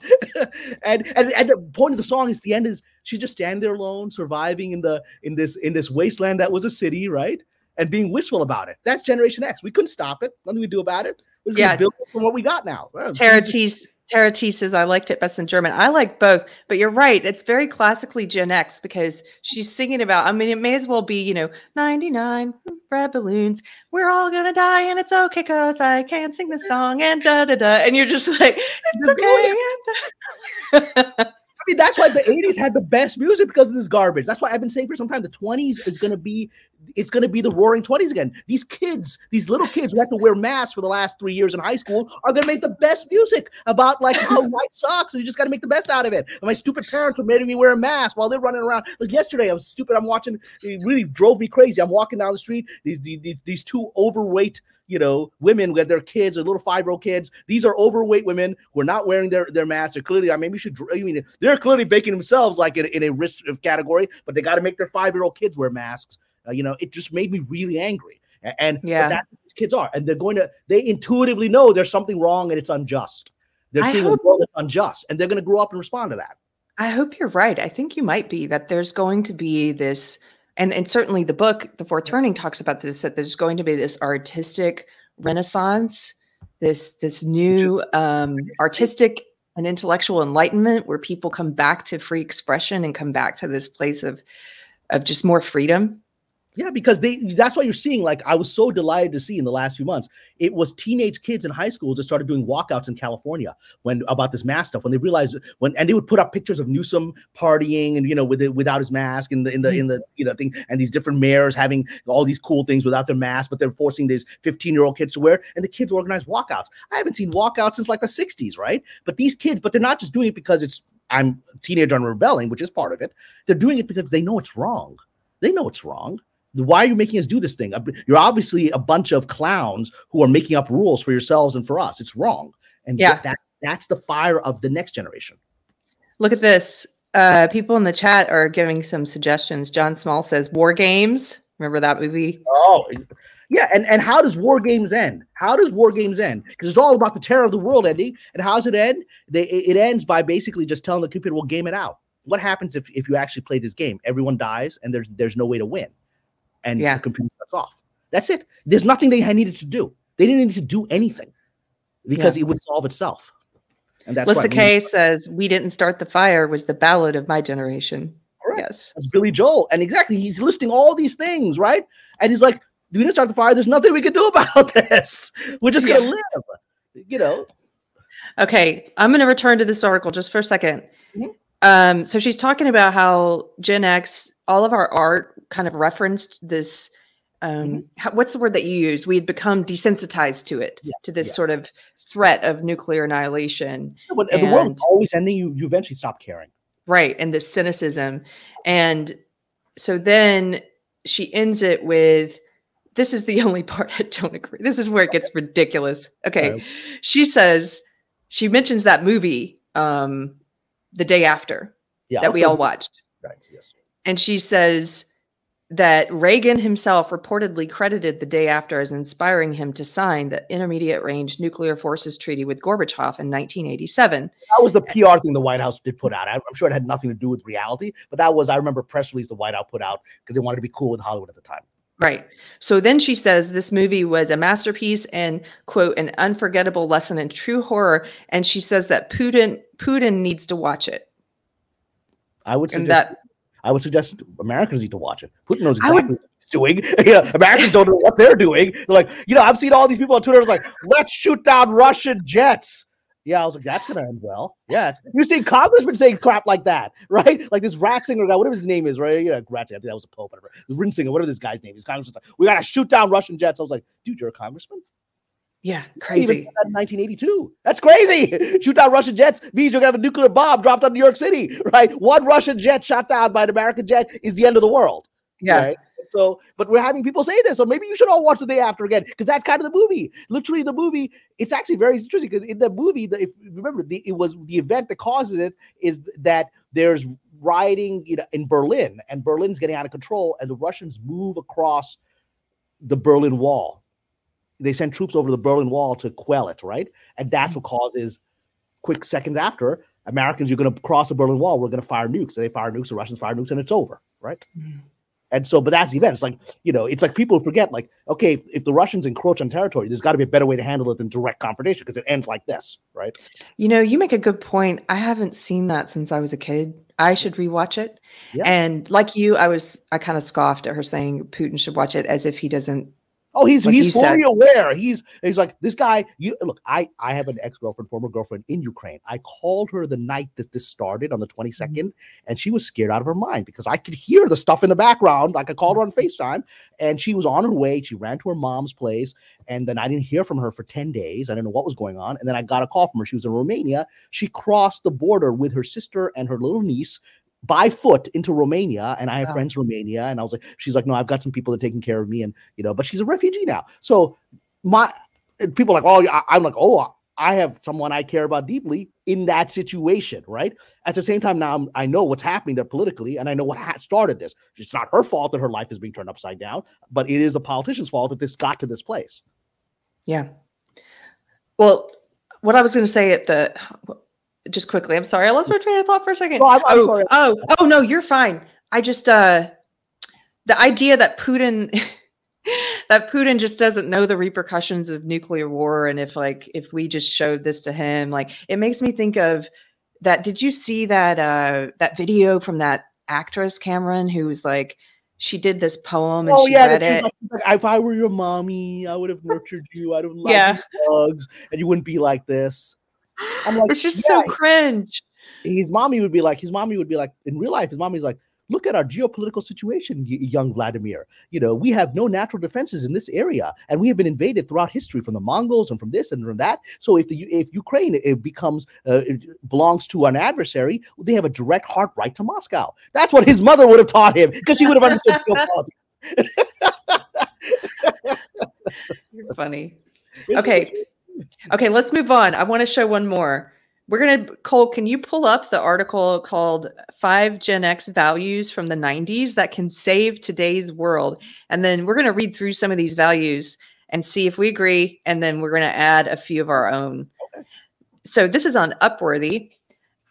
and, and and the point of the song is the end is she's just standing there alone, surviving in the in this in this wasteland that was a city, right? And being wistful about it. That's Generation X. We couldn't stop it. Nothing we do about it. We're just Yeah. gonna build from what we got now. Well, Tara she's. Tara T says, I liked it best in German. I like both, but you're right. It's very classically Gen X because she's singing about, I mean, it may as well be, you know, 99 red balloons. We're all going to die and it's okay because I can't sing the song and da da da. And you're just like, it's okay. and da." I mean, that's why the 80s had the best music because of this garbage. That's why I've been saying for some time the 20s is gonna be it's gonna be the roaring 20s again. These kids, these little kids who have to wear masks for the last three years in high school are gonna make the best music about like how life sucks and you just gotta make the best out of it. And my stupid parents were making me wear a mask while they're running around. Like yesterday, I was stupid. I'm watching, it really drove me crazy. I'm walking down the street, these these, these two overweight you know, women with their kids, their little five-year-old kids. These are overweight women who are not wearing their their masks. They're clearly, I mean, we should. I mean, they're clearly baking themselves like in, in a risk of category, but they got to make their five-year-old kids wear masks. Uh, you know, it just made me really angry. And, Yeah. that's what these kids are, and they're going to. They intuitively know there's something wrong and it's unjust. They're I seeing hope- a world that's unjust, and they're going to grow up and respond to that. I hope you're right. I think you might be that there's going to be this, and, and certainly the book, The Fourth Turning, talks about this, that there's going to be this artistic renaissance, this this new um, artistic and intellectual enlightenment where people come back to free expression and come back to this place of of just more freedom. Yeah, because they that's why you're seeing like I was so delighted to see in the last few months. It was teenage kids in high school that started doing walkouts in California when about this mask stuff when they realized when and they would put up pictures of Newsom partying and you know with it without his mask in the in the in the mm-hmm. you know thing and these different mayors having all these cool things without their mask, but they're forcing these 15 year old kids to wear and the kids organize walkouts. I haven't seen walkouts since like the 60s, right? But these kids, but they're not just doing it because it's I'm a teenager and rebelling, which is part of it. They're doing it because they know it's wrong. They know it's wrong why are you making us do this thing? You're obviously a bunch of clowns who are making up rules for yourselves and for us. It's wrong. And Yeah. that that's the fire of the next generation. Look at this. Uh, people in the chat are giving some suggestions. John Small says War Games. Remember that movie? Oh, yeah. And and how does war games end? How does war games end? Because it's all about the terror of the world ending. And how does it end? They it it ends by basically just telling the computer, "We'll game it out." What happens if if you actually play this game? Everyone dies, and there's there's no way to win, and Yeah. the computer shuts off. That's it. There's nothing they had needed to do. They didn't need to do anything because it would solve itself. And that's why Lissa Kay says, We didn't start the fire was the ballad of my generation. Correct. Yes. That's Billy Joel. And exactly, he's listing all these things, right? And he's like, we didn't start the fire. There's nothing we can do about this. We're just gonna Yeah. live. You know, Okay. I'm going to return to this article just for a 2nd Mhm. Um, so she's talking about how Gen X, all of our art kind of referenced this. Um, Mhm. how, what's the word that you use? We had become desensitized to it, Yeah, to this yeah. sort of threat of nuclear annihilation. the world is And- always ending, you, you eventually stop caring. right and this cynicism and so then she ends it with this is the only part i don't agree this is where it gets ridiculous okay Right. she says she mentions that movie um the day after Yeah, that we all watched Right. Yes. And she says that Reagan himself reportedly credited the day after as inspiring him to sign the Intermediate Range Nuclear Forces Treaty with Gorbachev in 1987. That was the PR thing the White House did put out. I'm sure it had nothing to do with reality, but that was, I remember, press release the White House put out because they wanted to be cool with Hollywood at the time. Right. So then she says this movie was a masterpiece and quote an unforgettable lesson in true horror. And she says that Putin Putin needs to watch it. I would suggest that I would suggest Americans need to watch it. Putin knows exactly would, what he's doing. you know, Americans don't know what they're doing. They're like, you know, I've seen all these people on Twitter. It's like, let's shoot down Russian jets. Yeah, I was like, that's gonna end well. Yeah, you see congressmen saying crap like that, right? Like this Ratzinger guy, whatever his name is, right? Yeah, Ratzinger, I think that was a pope, whatever. Rinsinger, whatever this guy's name is. Congressman, we gotta shoot down Russian jets. I was like, dude, you're a congressman. Yeah, crazy. Even said that in 1982. That's crazy. Shoot down Russian jets means you're gonna have a nuclear bomb dropped on New York City, right? One Russian jet shot down by an American jet is the end of the world. Yeah. Right? So, but we're having people say this, so maybe you should all watch the day after again because that's kind of the movie. Literally, the movie. It's actually very interesting because in the movie, the, if remember, the, it was the event that causes it is that there's rioting, you know, in Berlin, and Berlin's getting out of control, and the Russians move across the Berlin Wall. They send troops over the Berlin Wall to quell it, right? And that's what causes quick seconds after Americans, you're going to cross the Berlin Wall. We're going to fire nukes. So they fire nukes, the Russians fire nukes, and it's over, right? Mm-hmm. And so, but that's the event. It's like, you know, it's like people forget, like, okay, if, if the Russians encroach on territory, there's got to be a better way to handle it than direct confrontation because it ends like this, right? You know, you make a good point. I haven't seen that since I was a kid. I should rewatch it. Yeah. And like you, I was, I kind of scoffed at her saying Putin should watch it as if he doesn't Oh, he's like he's fully said. aware. He's he's like this guy. You look, I I have an ex girlfriend, former girlfriend in Ukraine. I called her the night that this started on the twenty second, mm-hmm. and she was scared out of her mind because I could hear the stuff in the background. Like I called her on Facetime, and she was on her way. She ran to her mom's place, and then I didn't hear from her for ten days. I didn't know what was going on, and then I got a call from her. She was in Romania. She crossed the border with her sister and her little niece by foot into Romania, and I have wow. friends in Romania, and I was like, she's like, no, I've got some people that are taking care of me, and you know, but she's a refugee now. So my people are like, oh, I, I'm like, oh, I have someone I care about deeply in that situation, right? At the same time, now I'm, i know what's happening there politically, and I know what ha- started this. It's not her fault that her life is being turned upside down, but it is the politician's fault that this got to this place. Yeah. Well, what I was going to say at the just quickly. I'm sorry, I lost my train of thought for a second. I'm, I'm oh, oh, oh no, you're fine. I just uh the idea that Putin that Putin just doesn't know the repercussions of nuclear war and if like if we just showed this to him, like it makes me think of that did you see that uh that video from that actress Cameron who was like she did this poem and oh, she yeah, read it. Like, if I were your mommy, I would have nurtured you. I'd have loved yeah. bugs, and you wouldn't be like this. I'm like, it's just yeah. so cringe. His mommy would be like, his mommy would be like, in real life, his mommy's like, look at our geopolitical situation, young Vladimir. You know, we have no natural defenses in this area, and we have been invaded throughout history from the Mongols and from this and from that. So if the if Ukraine it becomes uh, it belongs to an adversary, they have a direct hard right to Moscow. That's what his mother would have taught him because she would have understood geopolitics. You're funny. Okay. Okay, let's move on. I want to show one more. We're going to, Cole, can you pull up the article called Five Gen X Values from the 90s that can save today's world? And then we're going to read through some of these values and see if we agree. And then we're going to add a few of our own. Okay. So this is on Upworthy.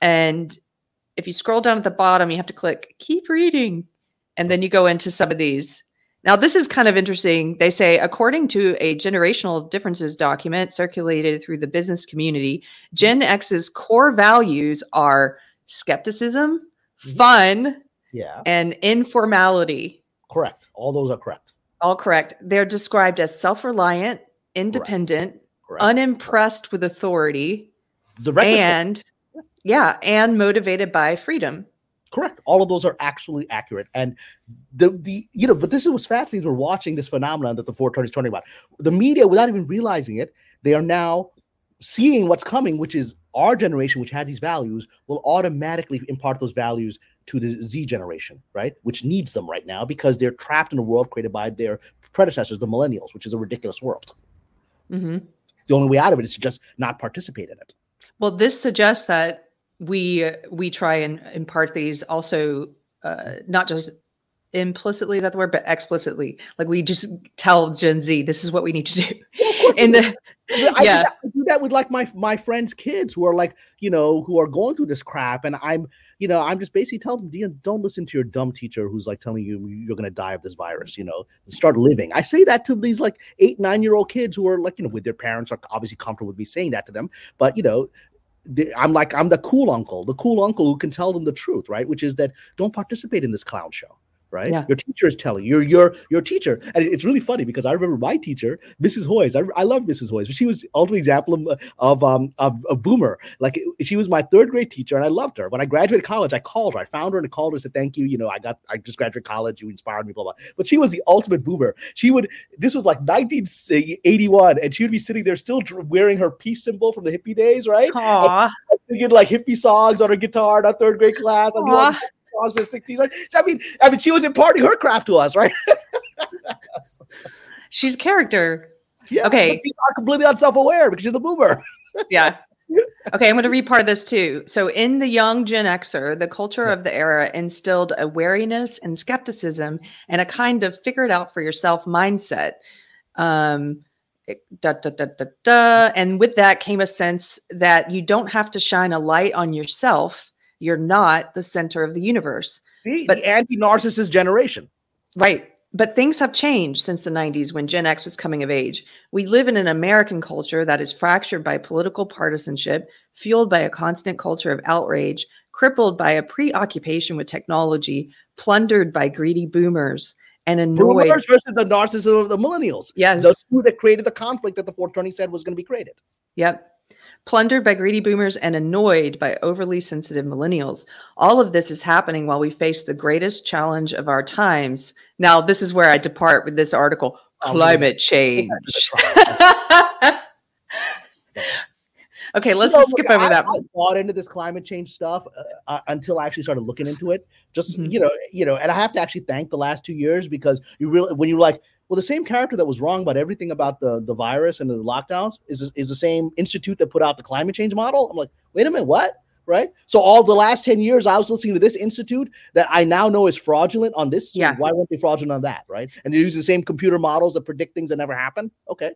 And if you scroll down at the bottom, you have to click keep reading. And then you go into some of these. Now, this is kind of interesting. They say, according to a generational differences document circulated through the business community, Gen X's core values are skepticism, mm-hmm. fun, yeah, and informality. Correct. All those are correct. All correct. They're described as self reliant, independent, correct. Correct. unimpressed with authority, and yeah, and motivated by freedom. Correct. All of those are actually accurate. And the the you know, but this is what's fascinating. We're watching this phenomenon that the Fourth Turning is talking about. The media, without even realizing it, they are now seeing what's coming, which is our generation, which had these values, will automatically impart those values to the Z generation, right? Which needs them right now because they're trapped in a world created by their predecessors, the millennials, which is a ridiculous world. Mm-hmm. The only way out of it is to just not participate in it. Well, this suggests that we we try and impart these also uh, not just implicitly is that the word but explicitly like we just tell gen z this is what we need to do Well, of course and the I, yeah do that, I do that with like my my friends' kids who are like, you know, who are going through this crap, and I'm, you know, I'm just basically telling them, you know, don't listen to your dumb teacher who's like telling you you're gonna die of this virus. You know, start living. I say that to these like eight, nine year old kids who are like, you know, with their parents are obviously comfortable with me saying that to them, but you know. I'm like I'm the cool uncle, the cool uncle who can tell them the truth, right? Which is that don't participate in this clown show, right? Yeah. Your teacher is telling you, your your your teacher, and it's really funny because I remember my teacher, Mrs. Hoyes. I, I love Mrs. Hoyes. She was ultimate example of of um of, of boomer. Like she was my third grade teacher, and I loved her. When I graduated college, I called her. I found her and I called her and said, "Thank you. You know, I got I just graduated college. You inspired me." Blah blah. But she was the ultimate boomer. She would. This was like 1981, and she would be sitting there still wearing her peace symbol from the hippie days, right? Aw. Singing like hippie songs on her guitar in our third grade class. I'm doing all Aw. these in the 60s. Right? I mean, I mean, she was imparting her craft to us, right? she's character Yeah, Okay. she's not completely unself-aware because she's a boomer. yeah. Okay, I'm going to read part of this too. So, in the young Gen Xer, the culture Yeah. of the era instilled a wariness and skepticism and a kind of figure it out for yourself mindset. Um, da, da, da, da, da. And with that came a sense that you don't have to shine a light on yourself. You're not the center of the universe. The, But- the anti-narcissist generation. Right. But things have changed since the 90s when Gen X was coming of age. We live in an American culture that is fractured by political partisanship, fueled by a constant culture of outrage, crippled by a preoccupation with technology, plundered by greedy boomers, and annoyed. Boomers versus the narcissism of the millennials. Yes. The two that created the conflict that the Fourth Turning said was going to be created. Yep. Plundered by greedy boomers and annoyed by overly sensitive millennials. All of this is happening while we face the greatest challenge of our times. Now, this is where I depart with this article Oh, climate change. okay, let's You just skip over I, that. I bought into this climate change stuff uh, uh, until I actually started looking into it. Just Mhm. you know, you know, and I have to actually thank the last two years because you really, when you're like, well, the same character that was wrong about everything about the the virus and the lockdowns is is the same institute that put out the climate change model. I'm like, wait a minute, what? Right. So all the last ten years, I was listening to this institute that I now know is fraudulent on this. Yeah. Why weren't they fraudulent on that? Right. And they're using the same computer models that predict things that never happen. Okay.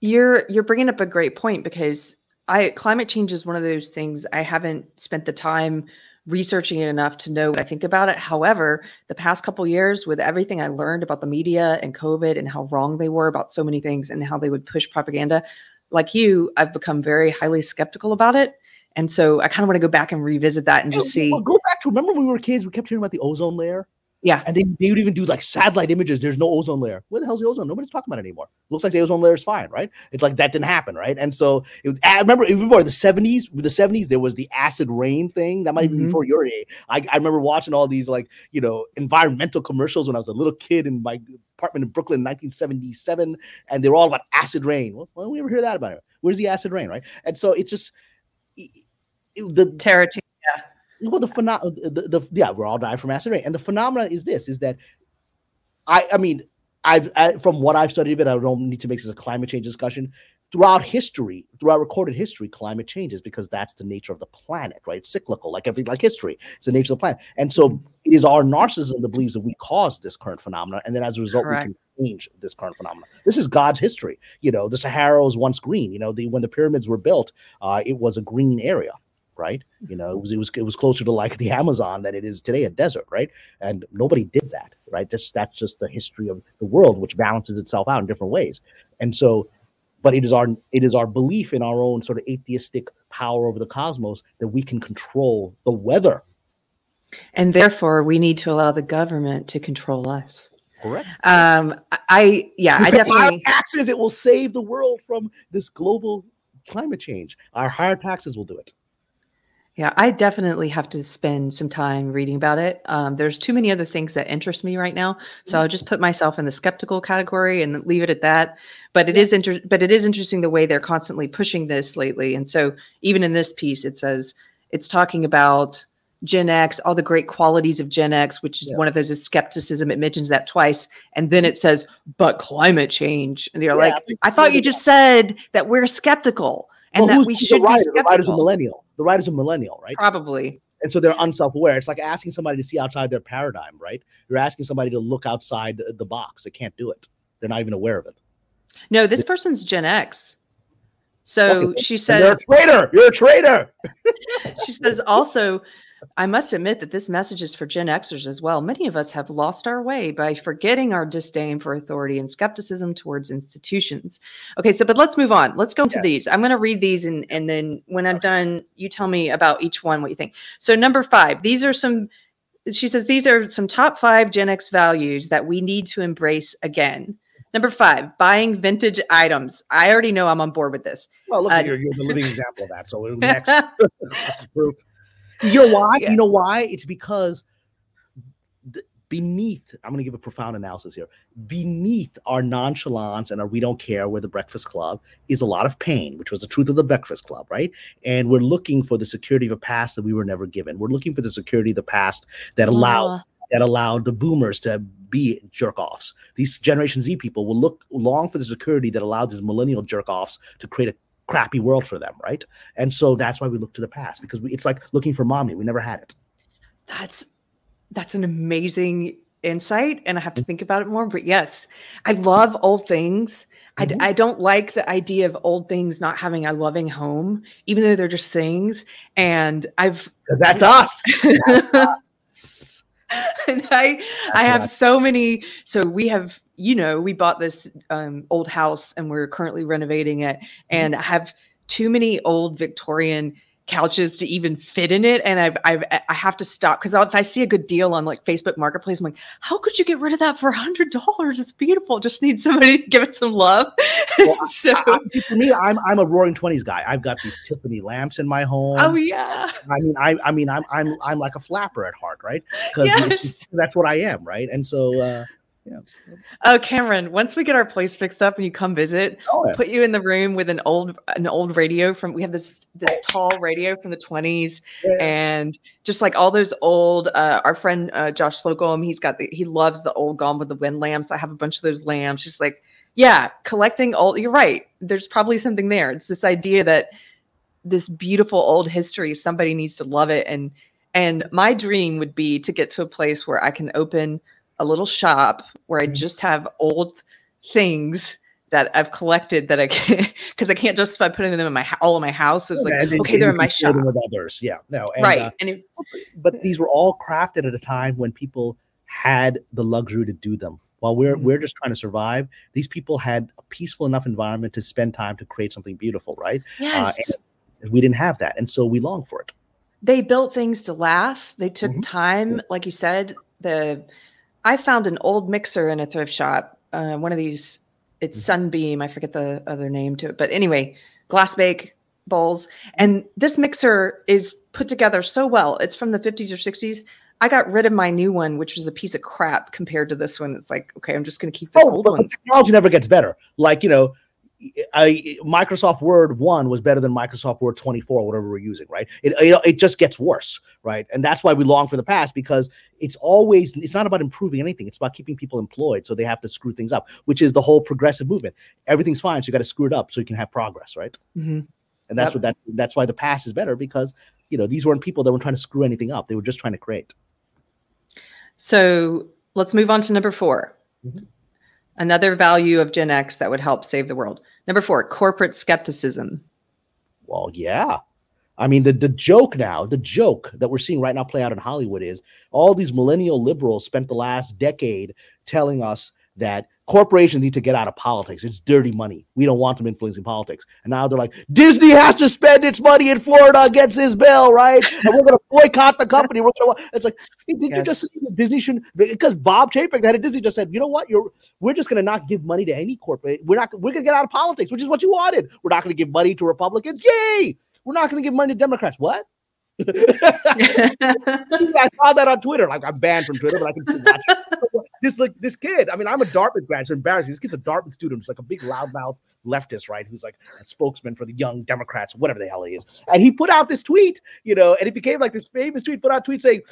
You're you're bringing up a great point because I climate change is one of those things I haven't spent the time researching it enough to know what I think about it. However, the past couple years with everything I learned about the media and COVID and how wrong they were about so many things and how they would push propaganda, like you, I've become very highly skeptical about it. And so I kind of want to go back and revisit that and just see. Well, go back to remember when we were kids, we kept hearing about the ozone layer. Yeah. And they, they would even do like satellite images. There's no ozone layer. Where the hell's the ozone? Nobody's talking about it anymore. Looks like the ozone layer is fine, right? It's like that didn't happen, right? And so it was, I remember even more the 70s. With the 70s, there was the acid rain thing. That might even be Mhm. before your age. I, I remember watching all these like, you know, environmental commercials when I was a little kid in my apartment in Brooklyn in 1977. And they were all about acid rain. Well, when we ever hear that about it? Where's the acid rain, right? And so it's just it- it- the Terra well the phenomena the, the yeah we're all dying from acid rain. And the phenomenon is this is that i i mean i've I, from what i've studied it i don't need to make this a climate change discussion. Throughout history throughout recorded history climate changes because that's the nature of the planet right? It's cyclical like everything, like history it's the nature of the planet. And so it is our narcissism that believes that we caused this current phenomenon and then as a result Correct. we can change this current phenomenon. This is god's history. You know the sahara was once green. You know the when the pyramids were built uh, it was a green area right? You know, it was it was it was closer to like the Amazon than it is today, a desert, right? And nobody did that, right? That's that's just the history of the world, which balances itself out in different ways. And so, but it is our it is our belief in our own sort of atheistic power over the cosmos that we can control the weather. and therefore we need to allow the government to control us. Correct. Um, I- yeah, I definitely taxes. It will save the world from this global climate change. Our higher taxes will do it. Yeah, I definitely have to spend some time reading about it. Um, there's too many other things that interest me right now, so I'll just put myself in the skeptical category and leave it at that. But it Yeah. is inter- but it is interesting the way they're constantly pushing this lately. And so even in this piece, it says it's talking about Gen X, all the great qualities of Gen X, which is Yeah. one of those is skepticism. It mentions that twice, and then it says, "But climate change," and you're Yeah, like, "I thought you just said that we're skeptical and Well, that who's we should the writer? be The writer's a millennial. The writer's a millennial, right? Probably, and so they're unself-aware. It's like asking somebody to see outside their paradigm, right? You're asking somebody to look outside the, the box. They can't do it. They're not even aware of it. No, this person's Gen X. So Okay, she And says You're a traitor. You're a traitor. she says also I must admit that this message is for Gen Xers as well. Many of us have lost our way by forgetting our disdain for authority and skepticism towards institutions. Okay, so but let's move on. Let's go into Yeah. these. I'm going to read these and and then when I'm done, you tell me about each one what you think. So number 5, these are some she says these are some top 5 Gen X values that we need to embrace again. Number 5, buying vintage items. I already know I'm on board with this. Well, look, Uh, you're, you're the living example of that. So next, this is proof. You know why? Yeah. You know why? It's because th- beneath, I'm going to give a profound analysis here. Beneath our nonchalance and our we don't care, we're the Breakfast Club, is a lot of pain, which was the truth of the Breakfast Club, right? And we're looking for the security of a past that we were never given. We're looking for the security of the past that allowed that allowed the boomers to be jerk offs. These Generation Z people will look long for the security that allowed these millennial jerk offs to create a crappy world for them, right? And so that's why we look to the past because we, it's like looking for mommy. We never had it. That's that's an amazing insight, and I have to think about it more. But yes, I love old things. I, d- Mhm. I don't like the idea of old things not having a loving home, even though they're just things. And I've That's us. That's and I I have so many. So we have, you know, we bought this um, old house and we're currently renovating it, and I have too many old Victorian couches to even fit in it, and I've I've I have to stop because if I see a good deal on like Facebook Marketplace, I'm like, how could you get rid of that for a hundred dollars? It's beautiful. Just need somebody to give it some love. Well, so, I- I- see, for me, I'm I'm a Roaring Twenties guy. I've got these Tiffany lamps in my home. oh yeah, I mean, I I mean, I'm I'm I'm like a flapper at heart, right? Because Yes. that's what I am, right? And so, uh, oh Kamran, once we get our place fixed up and you come visit, oh, yeah. put you in the room with an old an old radio from we have this this tall radio from the 20s Yeah. and just like all those old uh our friend uh Josh Slocum he's got the he loves the old Gone with the Wind lamps. I have a bunch of those lamps. Just like yeah collecting old you're right there's probably something there. It's this idea that this beautiful old history somebody needs to love it. And and my dream would be to get to a place where I can open a little shop where I Mhm. just have old things that I've collected that I can't because I can't justify putting them in my all in my house. So it's Yeah, like and okay, and they're in my shop, with others. Yeah, no, and, right? uh, and it, but these were all crafted at a time when people had the luxury to do them. While we're Mhm. we're just trying to survive, these people had a peaceful enough environment to spend time to create something beautiful, right? yes, And we didn't have that, and so we long for it. they built things to last. They took Mhm. time, like you said. The I found an old mixer in a thrift shop. Uh, one of these, it's Mhm. Sunbeam. I forget the other name to it, but anyway, glass bake bowls. And this mixer is put together so well. It's from the 50s or 60s. I got rid of my new one, which was a piece of crap compared to this one. It's like, okay, I'm just going to keep this Oh, old but, one. technology never gets better. Like you know, I, Microsoft Word one was better than Microsoft Word twenty four, whatever we're using, right? It know, it just gets worse, right? And that's why we long for the past because it's always it's not about improving anything. It's about keeping people employed, so they have to screw things up, which is the whole progressive movement. Everything's fine, so you got to screw it up so you can have progress, right? Mhm. And that's Yep. what that that's why the past is better because you know these weren't people that were trying to screw anything up; they were just trying to create. So let's move on to number 4 Mhm. Another value of Gen X that would help save the world. Number four, corporate skepticism. Well, yeah. I mean, the, the joke now, the joke that we're seeing right now play out in Hollywood is all these millennial liberals spent the last decade telling us that corporations need to get out of politics. It's dirty money. We don't want them influencing politics. And now they're like, Disney has to spend its money in Florida against his bill, right? And we're going to boycott the company. We're going to. It's like, did you just say that Disney shouldn't? Because Bob Chapek, the head of Disney, just said, you know what? You're we're just going to not give money to any corporate. We're not. We're going to get out of politics, which is what you wanted. We're not going to give money to Republicans. Yay! We're not going to give money to Democrats. What? I saw that on Twitter. Like I'm banned from Twitter, but I can still watch it. this like this kid. I mean, I'm a Dartmouth grad, so embarrassing. This kid's a Dartmouth student. He's like a big loudmouth leftist, right? Who's like a spokesman for the young Democrats, whatever the hell he is. And he put out this tweet, you know, and it became like this famous tweet. Put out tweet saying.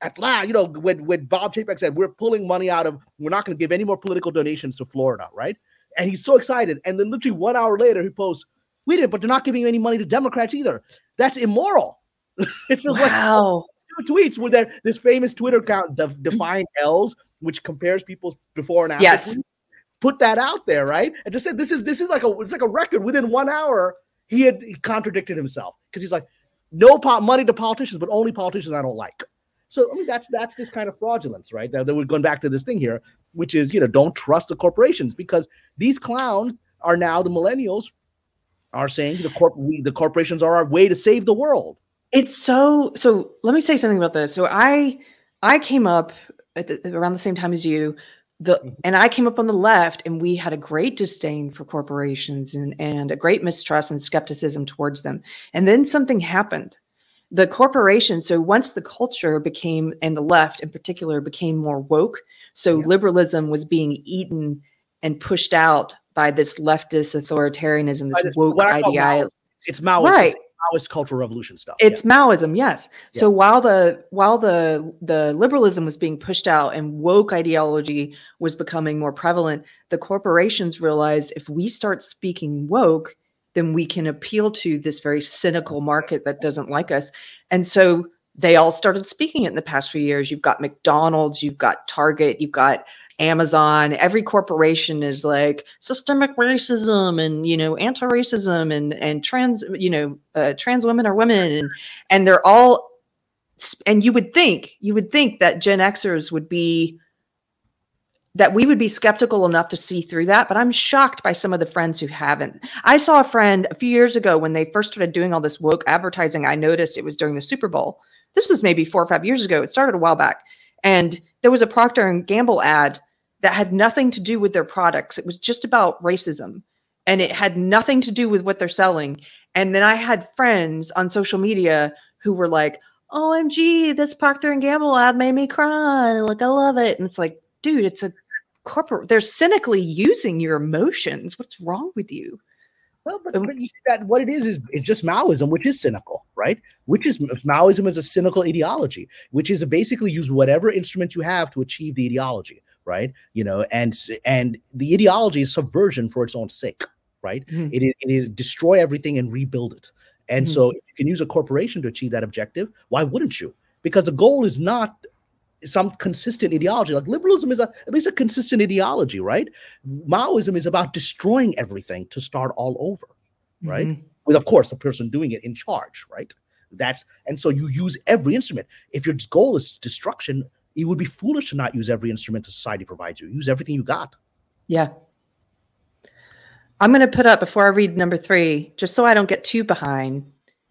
At last, you know, when, when Bob Chapek said we're pulling money out of, we're not going to give any more political donations to Florida, right? And he's so excited. And then literally one hour later, he posts, "We didn't, but they're not giving any money to Democrats either. That's immoral." it's just like wow. two tweets with that this famous Twitter account, the mm-hmm. Defiant L's, which compares people's before and after. Yes. tweets, Put that out there, right? And just said this is this is like a it's like a record. Within one hour, he had he contradicted himself because he's like, no po- money to politicians, but only politicians I don't like. So I mean that's that's this kind of fraudulence, right? That, that we're going back to this thing here, which is you know don't trust the corporations because these clowns are now the millennials are saying the corp we, the corporations are our way to save the world. It's so so let me say something about this. So I I came up at the, around the same time as you the Mhm. and I came up on the left and we had a great disdain for corporations and and a great mistrust and skepticism towards them. And then something happened. The corporation so once the culture became and the left in particular became more woke, so Yeah. liberalism was being eaten and pushed out by this leftist authoritarianism, this this- woke what I call ideology. It's Maoist, Right. Maoist cultural revolution stuff. It's Maoism, yes. Yeah. So while the while the the liberalism was being pushed out and woke ideology was becoming more prevalent, the corporations realized if we start speaking woke, then we can appeal to this very cynical market that doesn't like us. And so they all started speaking it in the past few years. You've got McDonald's, you've got Target, you've got Amazon. Every corporation is like systemic racism and you know anti-racism and and trans you know uh, trans women are women and and they're all and you would think you would think that Gen Xers would be that we would be skeptical enough to see through that, but I'm shocked by some of the friends who haven't. I saw a friend a few years ago when they first started doing all this woke advertising. I noticed it was during the Super Bowl. This was maybe four or five years ago. It started a while back, and there was a Procter and Gamble ad that had nothing to do with their products. It was just about racism, and it had nothing to do with what they're selling. And then I had friends on social media who were like, "OMG, this Procter and Gamble ad made me cry. Like I love it." And it's like, dude, it's a corporate. They're cynically using your emotions. What's wrong with you? Well, but, but you see that what it is is it's just Maoism, which is cynical, right? Which is Maoism is a cynical ideology, which is basically use whatever instrument you have to achieve the ideology, right? You know, and and the ideology is subversion for its own sake, right? Mhm. It is it is destroy everything and rebuild it. And Mhm. so if you can use a corporation to achieve that objective, why wouldn't you? Because the goal is not some consistent ideology. Like liberalism is a at least a consistent ideology, right? Maoism is about destroying everything to start all over, right? Mhm. With of course the person doing it in charge, right? That's and so you use every instrument. If your goal is destruction, it would be foolish to not use every instrument society provides you. Use everything you got. Yeah. I'm going to put up before I read number three, just so I don't get too behind.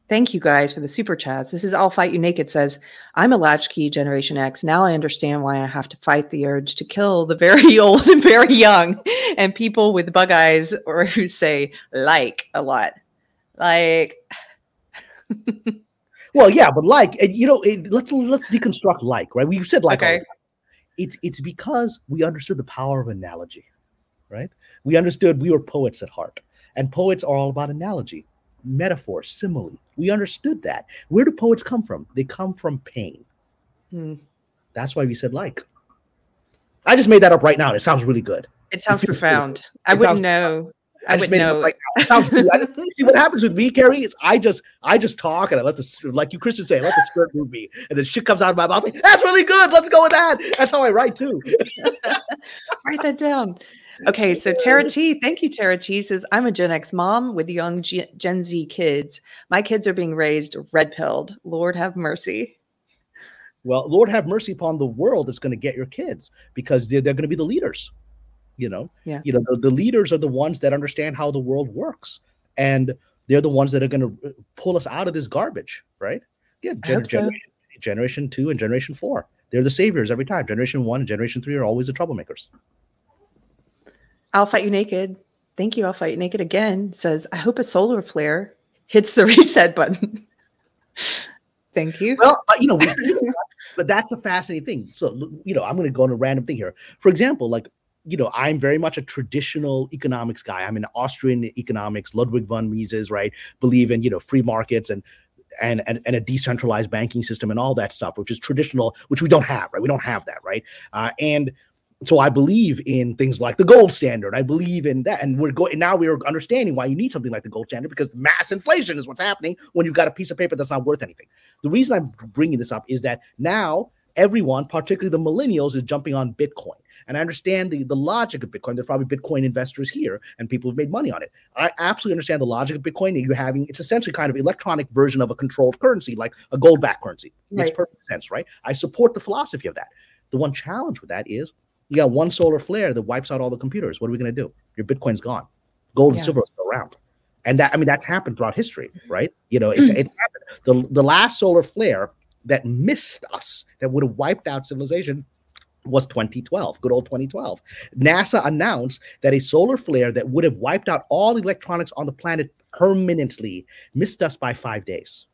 Thank you guys for the super chats. This is I'll Fight You Naked says, I'm a latchkey Generation X. Now I understand why I have to fight the urge to kill the very old and very young and people with bug eyes or who say like a lot. Like, Well, yeah, but like you know, it, let's let's deconstruct like, right? We said like all the Okay. time. It's it's because we understood the power of analogy, right? We understood we were poets at heart, and poets are all about analogy, metaphor, simile. We understood that. Where do poets come from? They come from pain. hmm, That's why we said like. I just made that up right now. and It sounds really good. it sounds so profound. I It wouldn't know. I, made it up know. right now. It sounds I just, see what happens with me, Carrie, is I just I just talk and I let the like you Christians say, I let the spirit move me, and then shit comes out of my mouth like that's really good. Let's go with that. That's how I write too. Write that down. Okay, so Tara T, thank you, Tara T says, I'm a Gen X mom with young G- Gen Z kids. My kids are being raised red pilled. Lord have mercy. Well, Lord have mercy upon the world that's going to get your kids because they're, they're going to be the leaders. You know, Yeah. you know, the, the leaders are the ones that understand how the world works, and they're the ones that are going to uh, pull us out of this garbage, right? Yeah, gen- so. generation, generation two and generation four. They're the saviors every time. Generation one and generation three are always the troublemakers. I'll fight you naked. Thank you. I'll fight you naked again. Says, I hope a solar flare hits the reset button. thank you. Well, uh, you know, we, but that's a fascinating thing. So, you know, I'm going to go on a random thing here. For example, like, you know, I'm very much a traditional economics guy. I'm an Austrian economics, Ludwig von Mises, right? Believe in, you know, free markets and and, and and a decentralized banking system and all that stuff, which is traditional, which we don't have, right? We don't have that, right? Uh, and so I believe in things like the gold standard. I believe in that, and we're going now. We are understanding why you need something like the gold standard because mass inflation is what's happening when you've got a piece of paper that's not worth anything. The reason I'm bringing this up is that now everyone, particularly the millennials, is jumping on Bitcoin. And I understand the, the logic of Bitcoin. There's probably Bitcoin investors here and people who've made money on it. I absolutely understand the logic of Bitcoin. You're having it's essentially kind of electronic version of a controlled currency, like a gold backed currency. Makes perfect sense, right? I support the philosophy of that. The one challenge with that is you got one solar flare that wipes out all the computers. What are we going to do? Your Bitcoin's gone. Gold yeah. and silver are still around. And that I mean that's happened throughout history, right? You know, it's mm. it's happened. The the last solar flare that missed us, that would have wiped out civilization, was 2012, good old 2012. NASA announced that a solar flare that would have wiped out all electronics on the planet permanently missed us by five days.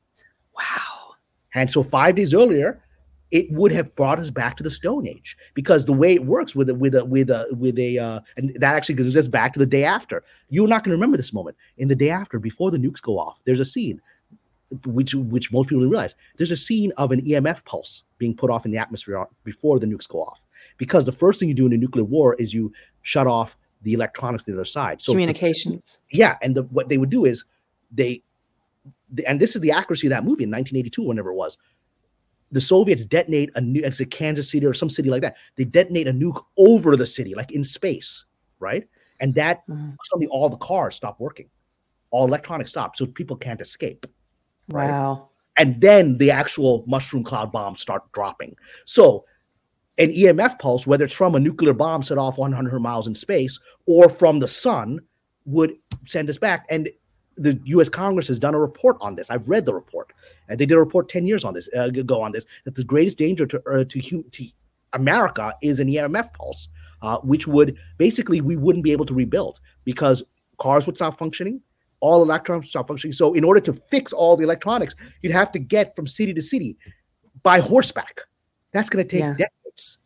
Wow. And so five days earlier, it would have brought us back to the Stone Age because the way it works with a with a with a with a uh, and that actually goes us back to the day after. You're not going to remember this moment. In the day after, before the nukes go off, there's a scene which which most people realize there's a scene of an EMF pulse being put off in the atmosphere before the nukes go off. Because the first thing you do in a nuclear war is you shut off the electronics to the other side. So communications. Yeah, and the, what they would do is they, and this is the accuracy of that movie in 1982, whenever it was. The Soviets detonate a new, it's a Kansas City or some city like that. They detonate a nuke over the city, like in space, right? And that mm-hmm. suddenly all the cars stop working, all electronics stop, so people can't escape. Right? Wow. And then the actual mushroom cloud bombs start dropping. So an EMF pulse, whether it's from a nuclear bomb set off 100 miles in space or from the sun, would send us back. And the U.S. Congress has done a report on this. I've read the report, and they did a report 10 years on this uh, ago on this. That the greatest danger to uh, to, hum- to America is an EMF pulse, uh, which would basically we wouldn't be able to rebuild because cars would stop functioning, all electrons stop functioning. So in order to fix all the electronics, you'd have to get from city to city by horseback. That's going to take yeah. decades.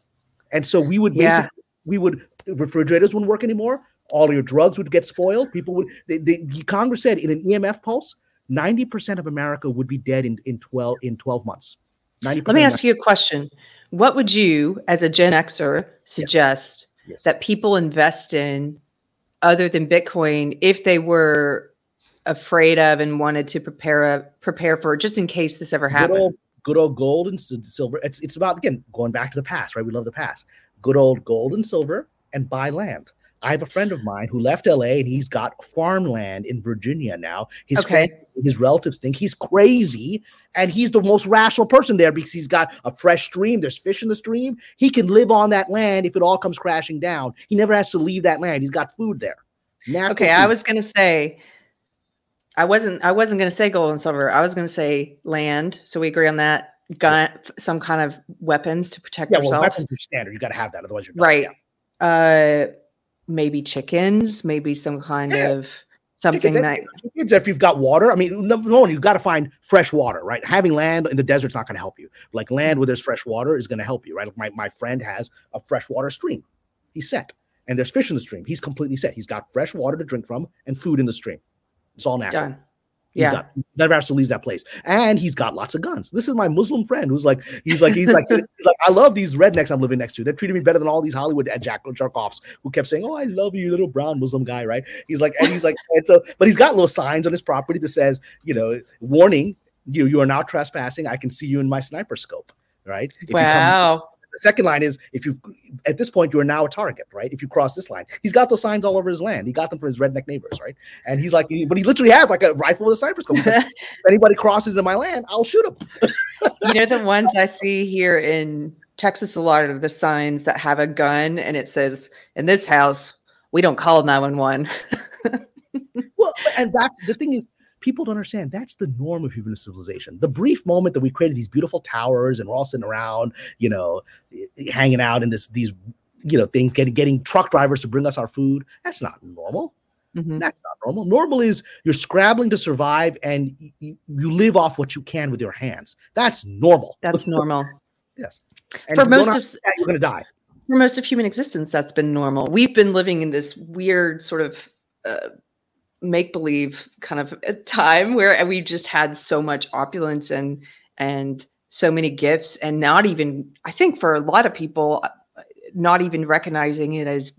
And so we would basically yeah. we would refrigerators wouldn't work anymore. All your drugs would get spoiled. People would they, they, the Congress said in an EMF pulse, 90% of America would be dead in, in 12 in 12 months. 90 Let me ask you a question. What would you, as a Gen Xer, suggest yes. Yes. that people invest in other than Bitcoin if they were afraid of and wanted to prepare a, prepare for just in case this ever happened. Good old, good old gold and silver. It's it's about again going back to the past, right? We love the past. Good old gold and silver and buy land. I have a friend of mine who left LA and he's got farmland in Virginia now. His okay. family, his relatives think he's crazy, and he's the most rational person there because he's got a fresh stream. There's fish in the stream. He can live on that land if it all comes crashing down. He never has to leave that land. He's got food there. Natural okay, food. I was going to say I wasn't I wasn't going to say gold and silver. I was going to say land. So we agree on that. Gun, some kind of weapons to protect yeah, yourself. Well, weapons are standard. You got to have that, otherwise you're right. Uh, maybe chickens. Maybe some kind yeah. of something that chickens. If you've got water, I mean, number one, you've got to find fresh water, right? Having land in the desert's not going to help you. Like land where there's fresh water is going to help you, right? Like my my friend has a freshwater stream. He's set, and there's fish in the stream. He's completely set. He's got fresh water to drink from and food in the stream. It's all natural. Done. Yeah. He's got, never has to leave that place. And he's got lots of guns. This is my Muslim friend who's like, he's like, he's like, he's like, I love these rednecks I'm living next to. They're treating me better than all these Hollywood Jack Jarkoffs who kept saying, Oh, I love you, little brown Muslim guy, right? He's like, and he's like, and so, but he's got little signs on his property that says, you know, warning, you you are now trespassing. I can see you in my sniper scope, right? If wow. The second line is if you at this point you are now a target, right? If you cross this line, he's got those signs all over his land. He got them for his redneck neighbors, right? And he's like, but he literally has like a rifle with a sniper scope. Like, if anybody crosses in my land, I'll shoot him. you know the ones I see here in Texas, a lot of the signs that have a gun and it says, "In this house, we don't call nine one one." Well, and that's the thing is people don't understand that's the norm of human civilization. The brief moment that we created these beautiful towers and we're all sitting around, you know, hanging out in this these you know things, getting getting truck drivers to bring us our food. That's not normal. Mm-hmm. That's not normal. Normal is you're scrabbling to survive and you, you live off what you can with your hands. That's normal. That's normal. yes. And for most of that, you're going to die. For most of human existence, that's been normal. We've been living in this weird sort of uh, make believe kind of a time where we just had so much opulence and and so many gifts and not even i think for a lot of people uh, not even recognizing it as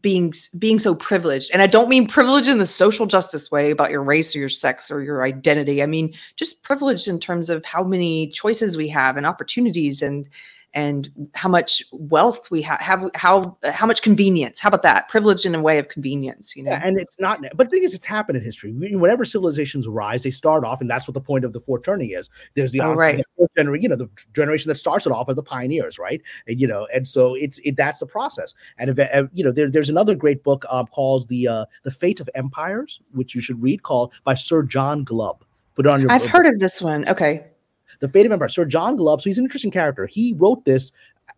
being being so privileged. And i don't mean privilege in the social justice way about your race or your sex or your identity. I mean just privileged in terms of how many choices we have and opportunities and and how much wealth we ha- have how how much convenience how about that? Privilege in a way of convenience you know? Yeah, and it's not but the thing is it's happened in history. Whenever civilizations rise they start off and that's what the point of the fourth turning is. There's the, oh, right. generation you know the generation that starts it off as the pioneers right? And you know and so it's it, that's the process. And if, you know there, there's another great book um, called the uh, the fate of empires which you should read called by sir john glubb. Put it on your i've heard of this one. Okay the Fate of Empire. Sir John Glubb. So he's an interesting character. He wrote this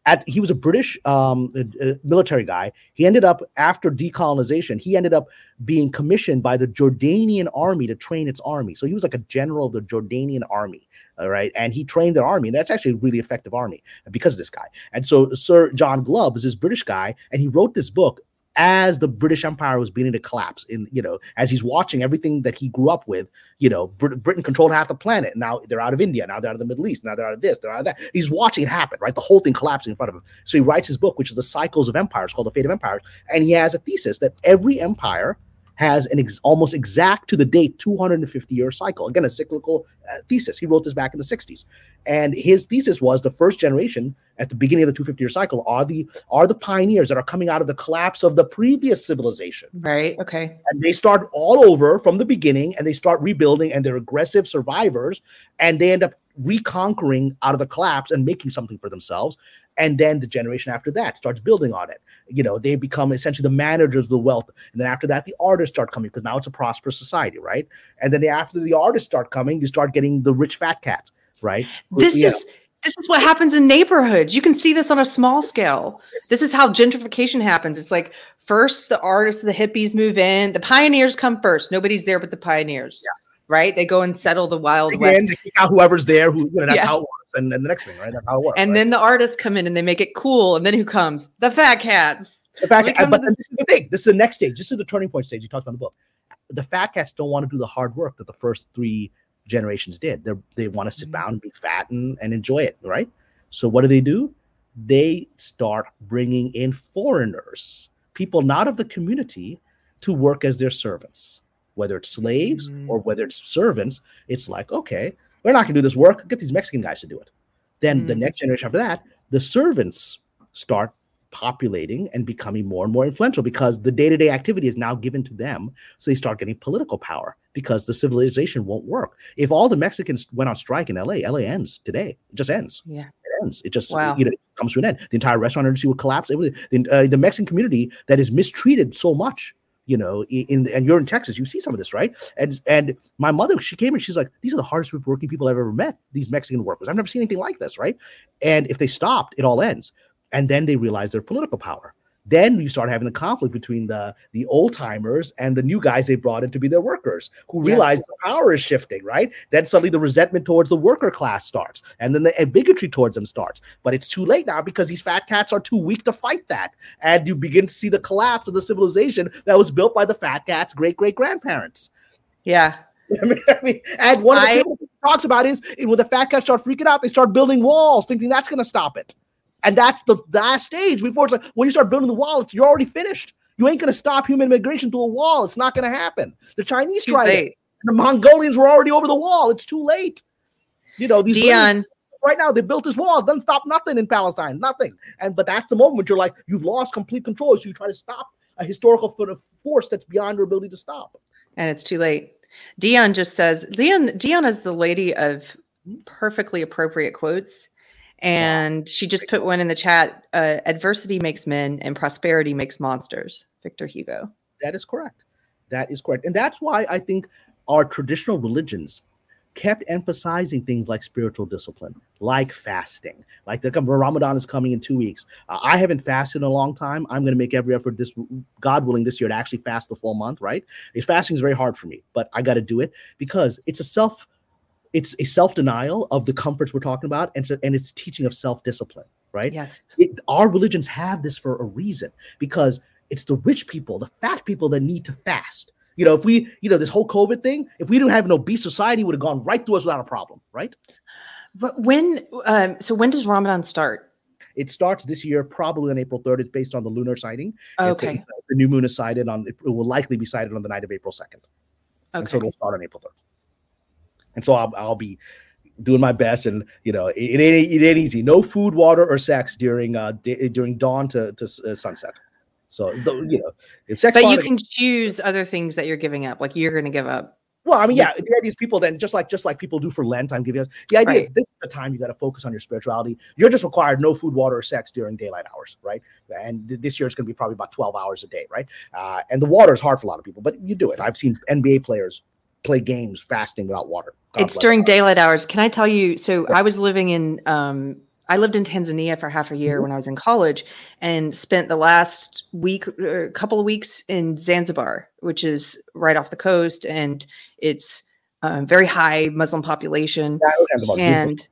at he was a British um, uh, military guy. He ended up after decolonization. He ended up being commissioned by the Jordanian army to train its army. So he was like a general of the Jordanian army. All right, and he trained their army, and that's actually a really effective army because of this guy. And so Sir John Glubb is this British guy, and he wrote this book as the British Empire was beginning to collapse, in you know, as he's watching everything that he grew up with, you know, Brit- Britain controlled half the planet. Now they're out of India. Now they're out of the Middle East. Now they're out of this. They're out of that. He's watching it happen, right? The whole thing collapsing in front of him. So he writes his book, which is the Cycles of Empires, called The Fate of Empires, and he has a thesis that every empire has an ex- almost exact to the date 250 year cycle. Again, a cyclical uh, thesis. He wrote this back in the 60s, and his thesis was the first generation at the beginning of the 250 year cycle are the are the pioneers that are coming out of the collapse of the previous civilization. Right. Okay. And they start all over from the beginning, and they start rebuilding, and they're aggressive survivors, and they end up reconquering out of the collapse and making something for themselves and then the generation after that starts building on it. You know they become essentially the managers of the wealth. And then after that the artists start coming because now it's a prosperous society right? And then after the artists start coming you start getting the rich fat cats right? This you is know. this is what happens in neighborhoods. You can see this on a small scale. This is how gentrification happens. It's like first the artists the hippies move in. The pioneers come first. Nobody's there but the pioneers yeah. right? They go and settle the wild Again, west. kick out whoever's there. Who you know, that's yeah. how it and then the next thing, right? That's how it works. And right? then the artists come in and they make it cool. And then who comes? The fat cats. The fat but this. this is the thing. This is the next stage. This is the turning point stage you talked about in the book. The fat cats don't want to do the hard work that the first three generations did. They they want to sit mm-hmm. down and be fat and, and enjoy it, right? So what do they do? They start bringing in foreigners, people not of the community, to work as their servants. Whether it's slaves mm-hmm. or whether it's servants, it's like okay, we're not going to do this work. Get these Mexican guys to do it. Then mm. the next generation after that, the servants start populating and becoming more and more influential because the day-to-day activity is now given to them so they start getting political power because the civilization won't work if all the mexicans went on strike in la la ends today it just ends yeah it ends it just wow. you know comes to an end the entire restaurant industry would collapse it uh, the mexican community that is mistreated so much you know, in and you're in Texas, you see some of this, right? And and my mother, she came and she's like, these are the hardest working people I've ever met. These Mexican workers, I've never seen anything like this, right? And if they stopped, it all ends. And then they realize their political power. Then you start having the conflict between the the old timers and the new guys they brought in to be their workers, who realize yes. the power is shifting. Right? Then suddenly the resentment towards the worker class starts, and then the bigotry towards them starts. But it's too late now because these fat cats are too weak to fight that, and you begin to see the collapse of the civilization that was built by the fat cats' great great grandparents. Yeah. I mean, I mean, and one of the I, talks about is when the fat cats start freaking out, they start building walls, thinking that's going to stop it. And that's the last stage before it's like when you start building the wall, it's you're already finished. You ain't gonna stop human migration to a wall. It's not gonna happen. The Chinese tried late. it. The Mongolians were already over the wall. It's too late. You know, these Dion. right now they built this wall. It doesn't stop nothing in Palestine. Nothing. And but that's the moment you're like, you've lost complete control. So you try to stop a historical force that's beyond your ability to stop. And it's too late. Dion just says, Dion, Dion is the lady of hmm? perfectly appropriate quotes and she just put one in the chat uh, adversity makes men and prosperity makes monsters victor hugo. That is correct. That is correct. And that's why i think our traditional religions kept emphasizing things like spiritual discipline like fasting. Like the ramadan is coming in two weeks. Uh, i haven't fasted in a long time. I'm going to make every effort this god willing this year to actually fast the full month right? Fasting is very hard for me but i got to do it because it's a self it's a self-denial of the comforts we're talking about and, so, and it's teaching of self-discipline right yes it, our religions have this for a reason because it's the rich people the fat people that need to fast you know if we you know this whole covid thing if we didn't have an obese society would have gone right through us without a problem right but when um, so when does ramadan start It starts this year, probably on April 3rd. It's based on the lunar sighting. Okay. The, the, new moon is sighted on, it will likely be sighted on the night of April 2nd. Okay. And so it'll start on April 3rd. And so I'll, I'll be doing my best and you know it, it, ain't it ain't easy no food water or sex during uh d- during dawn to, to uh, sunset so the, you know it's sex but you can choose other things that you're giving up like you're going to give up well, I mean, yeah, the idea is people then just like just like people do for Lent. I'm giving us the idea. Right. This is the time you got to focus on your spirituality. You're just required no food, water, or sex during daylight hours, right? And th- this year it's going to be probably about 12 hours a day, right? Uh, and the water is hard for a lot of people, but you do it. I've seen NBA players play games fasting without water. God it's during daylight hours. Can I tell you? So yeah. I was living in um, I lived in Tanzania for half a year mm-hmm. when I was in college and spent the last week, a uh, couple of weeks in Zanzibar, which is right off the coast. And it's a very high Muslim population. Yeah, and.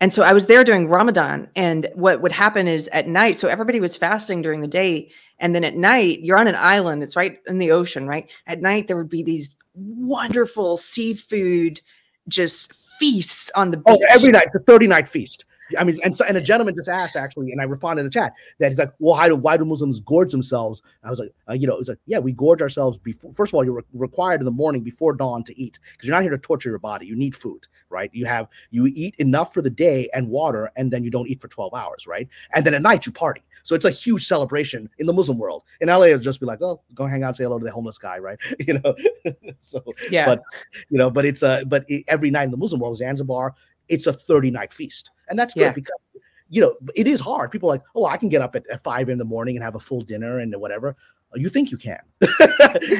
And so I was there during Ramadan. And what would happen is at night, so everybody was fasting during the day. And then at night, you're on an island, it's right in the ocean, right? At night, there would be these wonderful seafood just feasts on the beach. Oh, every night. It's a 30 night feast. I mean, and so, and a gentleman just asked actually, and I responded in the chat that he's like, well, why do why do Muslims gorge themselves? I was like, uh, you know, it's like, yeah, we gorge ourselves before. First of all, you're re- required in the morning before dawn to eat because you're not here to torture your body. You need food, right? You have you eat enough for the day and water, and then you don't eat for 12 hours, right? And then at night you party. So it's a huge celebration in the Muslim world. In LA, it'll just be like, oh, go hang out, say hello to the homeless guy, right? You know, so yeah, but you know, but it's a but it, every night in the Muslim world, Zanzibar, it's a 30 night feast and that's good yeah. because you know it is hard. People like, oh, I can get up at, at, five in the morning and have a full dinner and whatever. Oh, you think you can?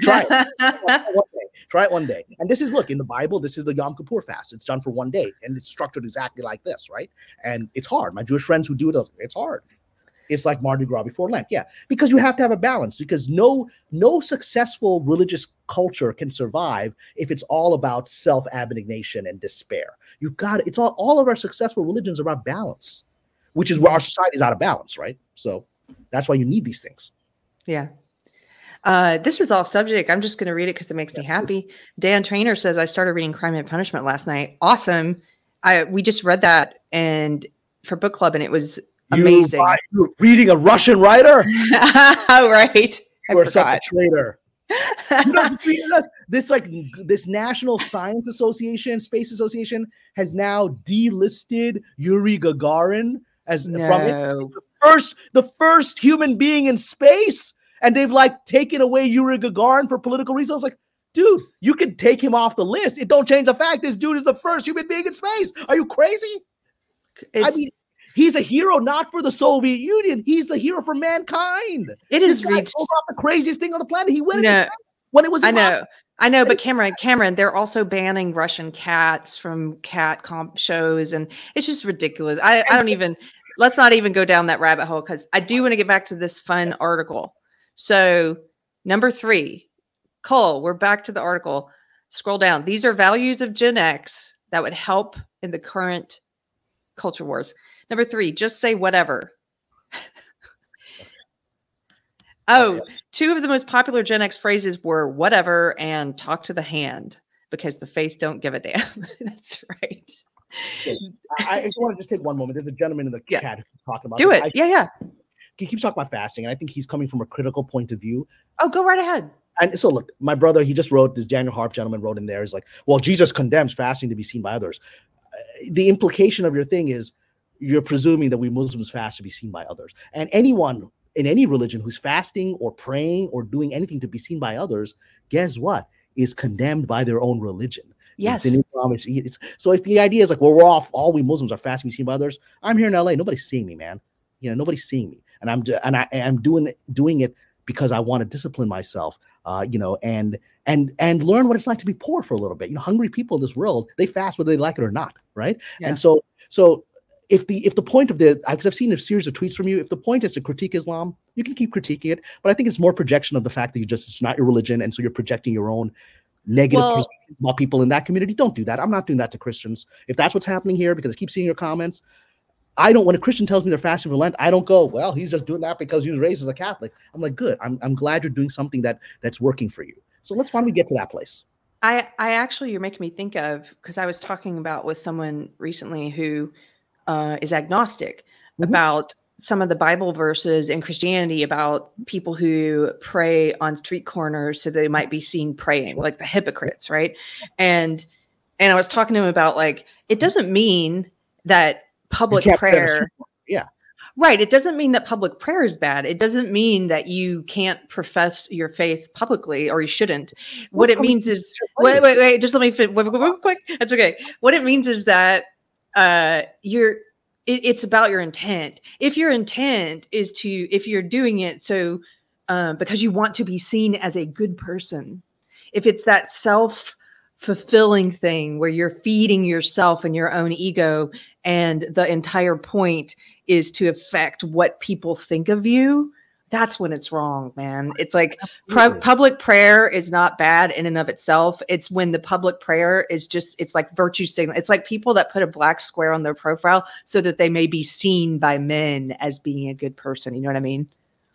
Try it. one day. Try it one day. And this is look in the Bible. This is the Yom Kippur fast. It's done for one day, and it's structured exactly like this, right? And it's hard. My Jewish friends who do it, it's hard. It's like Mardi Gras before Lent, yeah, because you have to have a balance. Because no no successful religious culture can survive if it's all about self abnegation and despair. You've got it's all all of our successful religions are about balance which is where our society is out of balance, right? So that's why you need these things. Yeah. Uh, this is off subject. I'm just going to read it because it makes yeah, me happy. Please. Dan Trainer says I started reading Crime and Punishment last night. Awesome. I we just read that and for book club and it was amazing. You, you reading a Russian writer? right. You are such a traitor. you know, this like this National Science Association, Space Association has now delisted Yuri Gagarin as no. from it. The first the first human being in space, and they've like taken away Yuri Gagarin for political reasons. Like, dude, you could take him off the list. It don't change the fact this dude is the first human being in space. Are you crazy? It's, I mean, he's a hero not for the Soviet Union. He's the hero for mankind. It is reached off the craziest thing on the planet. He went no, when it was. I know. I know, but Kamran, Kamran, they're also banning Russian cats from cat comp shows, and it's just ridiculous. I, I don't even let's not even go down that rabbit hole because I do want to get back to this fun yes. article. So, number three, Cole, we're back to the article. Scroll down. These are values of Gen X that would help in the current culture wars. Number three, just say whatever. oh, two of the most popular Gen X phrases were whatever and talk to the hand because the face don't give a damn. That's right. I, just want to just take one moment. There's a gentleman in the yeah. chat who's talking about. Do this. it. I, yeah, yeah. He keeps talking about fasting, and I think he's coming from a critical point of view. Oh, go right ahead. And so, look, my brother, he just wrote this. Daniel Harp gentleman wrote in there. He's like, "Well, Jesus condemns fasting to be seen by others." Uh, the implication of your thing is you're presuming that we Muslims fast to be seen by others, and anyone in any religion who's fasting or praying or doing anything to be seen by others, guess what? Is condemned by their own religion. Yes. It's in Islam. It's, it's so if the idea is like, well, we're off, all we Muslims are fasting, we see by others. I'm here in LA. Nobody's seeing me, man. You know, nobody's seeing me. And I'm and I am doing doing it because I want to discipline myself, uh, you know, and and and learn what it's like to be poor for a little bit. You know, hungry people in this world, they fast whether they like it or not, right? Yeah. And so so if the if the point of the because I've seen a series of tweets from you, if the point is to critique Islam, you can keep critiquing it, but I think it's more projection of the fact that you just it's not your religion, and so you're projecting your own negative well, about people in that community. Don't do that. I'm not doing that to Christians. If that's what's happening here, because I keep seeing your comments, I don't. When a Christian tells me they're fasting for Lent, I don't go, "Well, he's just doing that because he was raised as a Catholic." I'm like, "Good. I'm I'm glad you're doing something that that's working for you." So let's why don't we get to that place? I I actually you're making me think of because I was talking about with someone recently who uh, is agnostic, mm-hmm. about some of the Bible verses in Christianity about people who pray on street corners so they might be seen praying, like the hypocrites, right? And and I was talking to him about like it doesn't mean that public prayer yeah. Right it doesn't mean that public prayer is bad. It doesn't mean that you can't profess your faith publicly or you shouldn't. What it means is wait wait wait just let me fit real quick. That's okay. What it means is that uh you're it, it's about your intent. If your intent is to if you're doing it so uh, because you want to be seen as a good person if it's that self fulfilling thing where you're feeding yourself and your own ego and the entire point is to affect what people think of you that's when it's wrong man it's like pu- public prayer is not bad in and of itself it's when the public prayer is just it's like virtue signal it's like people that put a black square on their profile so that they may be seen by men as being a good person you know what i mean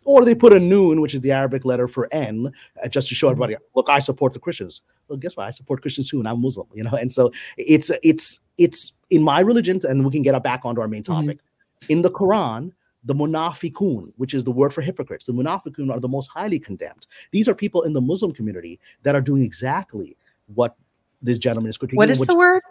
or they put a noon, which is the Arabic letter for N, uh, just to show mm-hmm. everybody, look, I support the Christians. Well, guess what? I support Christians too, and I'm Muslim, you know. And so it's it's it's in my religion, and we can get back onto our main mm-hmm. topic. Mm-hmm. In the Quran, the munafiqun, which is the word for hypocrites, the munafiqun are the most highly condemned. These are people in the Muslim community that are doing exactly what this gentleman is critiquing. What is which, the word?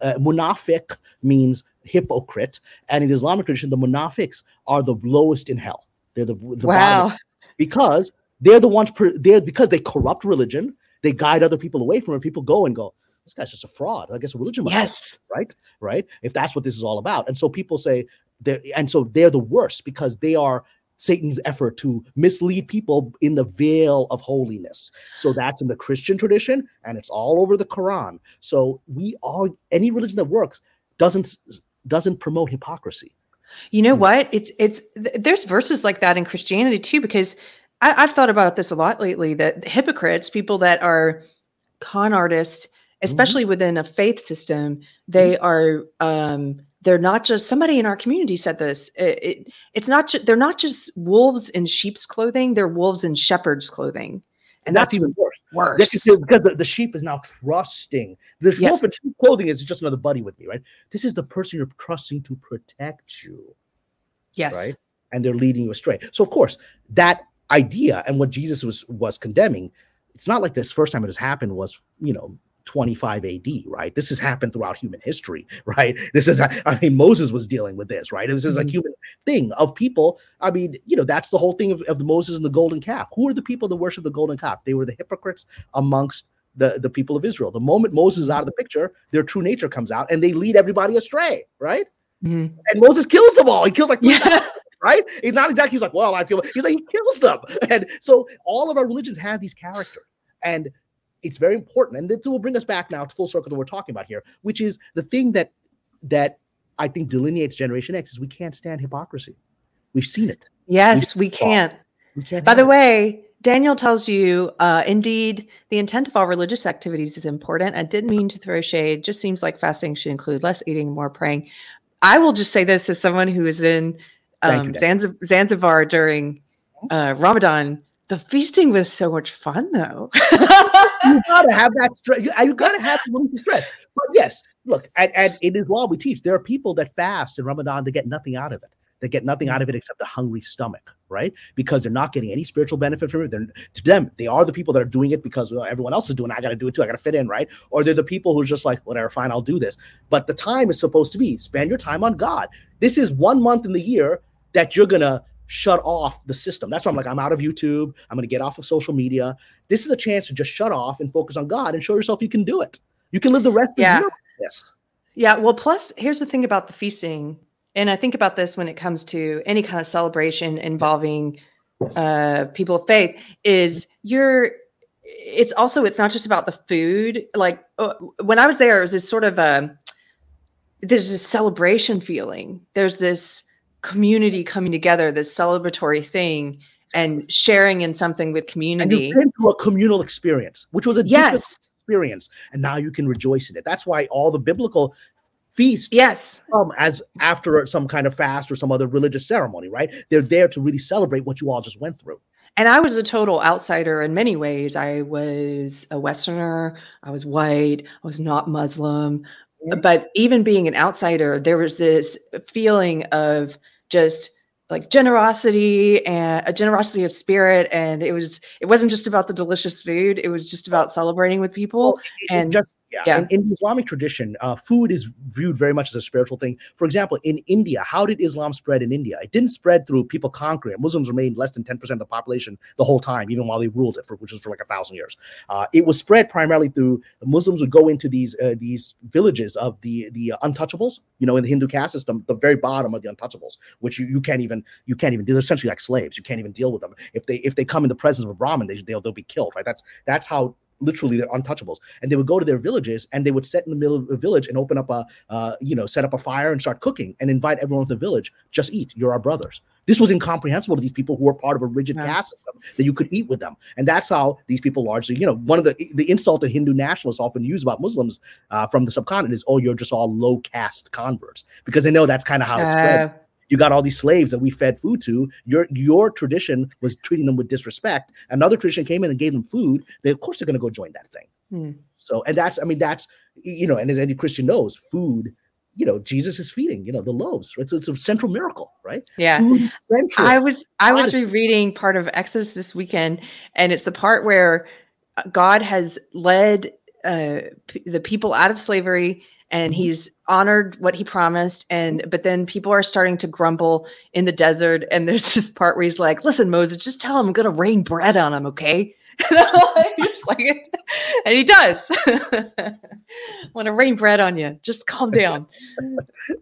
Uh, munafiq means hypocrite, and in the Islamic tradition, the munafiqs are the lowest in hell. They're the, the wow. because they're the ones per, they're because they corrupt religion. They guide other people away from it. People go and go, this guy's just a fraud. I guess religion must yes. right, right. If that's what this is all about, and so people say they're and so they're the worst because they are Satan's effort to mislead people in the veil of holiness. So that's in the Christian tradition, and it's all over the Quran. So we are any religion that works doesn't doesn't promote hypocrisy. You know what? It's it's there's verses like that in Christianity too, because I, have thought about this a lot lately. That hypocrites, people that are con artists, mm-hmm. especially mm-hmm. within a faith system, they mm-hmm. are um, they're not just somebody in our community said this. It, it, it's not ju- they're not just wolves in sheep's clothing; they're wolves in shepherd's clothing. And, that's, that's, even worse. Worse because the, the, sheep is now trusting. The yes. wolf in sheep clothing is just another buddy with me, right? This is the person you're trusting to protect you. Yes. Right. And they're leading you astray. So of course, that idea and what Jesus was was condemning, it's not like this first time it has happened was, you know, 25 AD, right? This has happened throughout human history, right? This is, I mean, Moses was dealing with this, right? This is mm-hmm. a human thing of people. I mean, you know, that's the whole thing of, of the Moses and the golden calf. Who are the people that worship the golden calf? They were the hypocrites amongst the, the people of Israel. The moment Moses is out of the picture, their true nature comes out and they lead everybody astray, right? Mm-hmm. And Moses kills them all. He kills like yeah. right? He's not exactly, he's like, well, I feel, he's like, he kills them. And so all of our religions have these characters. And it's very important, and this will bring us back now to full circle that we're talking about here, which is the thing that that I think delineates Generation X is we can't stand hypocrisy. We've seen it. Yes, we, can't. We can't By the it. way, Daniel tells you, uh, indeed, the intent of all religious activities is important. I didn't mean to throw shade. Just seems like fasting should include less eating, more praying. I will just say this as someone who is in um, Zanzibar, Zanzibar during uh, Ramadan the feasting was so much fun, though. you gotta have that stress. You, you, gotta have the stress. But yes, look, and, and it is law we teach. There are people that fast in Ramadan that get nothing out of it. They get nothing out of it except a hungry stomach, right? Because they're not getting any spiritual benefit from it. They're, to them, they are the people that are doing it because well, everyone else is doing it. I got to do it too. I got to fit in, right? Or they're the people who are just like, whatever, fine, I'll do this. But the time is supposed to be spend your time on God. This is one month in the year that you're gonna shut off the system. That's why I'm like, I'm out of YouTube. I'm going to get off of social media. This is a chance to just shut off and focus on God and show yourself you can do it. You can live the rest yeah. of your Yes. Yeah. Well, plus, here's the thing about the feasting. And I think about this when it comes to any kind of celebration involving uh, people of faith is you're it's also it's not just about the food like uh, when i was there it was this sort of a there's this celebration feeling there's this community coming together, this celebratory thing, and sharing in something with community. And you a communal experience, which was a yes. experience, and now you can rejoice in it. That's why all the biblical feasts yes. come as after some kind of fast or some other religious ceremony right? They're there to really celebrate what you all just went through. And i was a total outsider in many ways. I was a westerner i was white i was not muslim. But even being an outsider there was this feeling of just like generosity and a generosity of spirit and it was it wasn't just about the delicious food it was just about celebrating with people well, it, and just yeah, yeah. In, in, the Islamic tradition, uh, food is viewed very much as a spiritual thing. For example, in India, how did Islam spread in India? It didn't spread through people conquering. Muslims remained less than 10% of the population the whole time, even while they ruled it, for, which was for like a thousand years. Uh, it was spread primarily through Muslims would go into these uh, these villages of the the untouchables, you know, in the Hindu caste system, the very bottom of the untouchables, which you, you can't even you can't even. They're essentially like slaves. You can't even deal with them. If they if they come in the presence of a Brahmin, they, they'll they'll be killed. Right? That's that's how literally they're untouchables. And they would go to their villages and they would set in the middle of a village and open up a uh, you know set up a fire and start cooking and invite everyone to the village. Just eat. You're our brothers. This was incomprehensible to these people who were part of a rigid yeah. caste system that you could eat with them. And that's how these people largely you know one of the the insult that hindu nationalists often use about muslims uh, from the subcontinent is oh you're just all low caste converts because they know that's kind of how uh, it spreads you got all these slaves that we fed food to. Your your tradition was treating them with disrespect. Another tradition came in and gave them food. They of course they're going to go join that thing. Hmm. So and that's I mean that's you know and as any Christian knows, food. You know, Jesus is feeding. You know the loaves. It's, it's a central miracle, right? Yeah. I was I was rereading part of Exodus this weekend, and it's the part where God has led uh, p- the people out of slavery and mm-hmm. he's honored what he promised and but then people are starting to grumble in the desert and there's this part where he's like listen moses just tell him i'm gonna rain bread on him okay like, and he does want to rain bread on you just calm down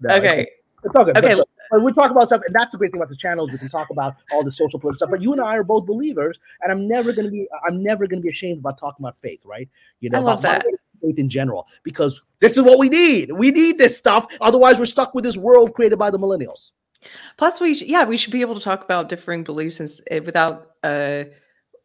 no, okay it's, all good. Okay. But, but we talk about stuff, and that's the great thing about this channel is we can talk about all the social political stuff. But you and I are both believers, and I'm never gonna be I'm never gonna be ashamed about talking about faith, right? You know, I love that faith in general because this is what we need. We need this stuff. Otherwise, we're stuck with this world created by the millennials. Plus, we sh- yeah, we should be able to talk about differing beliefs and eh, without uh,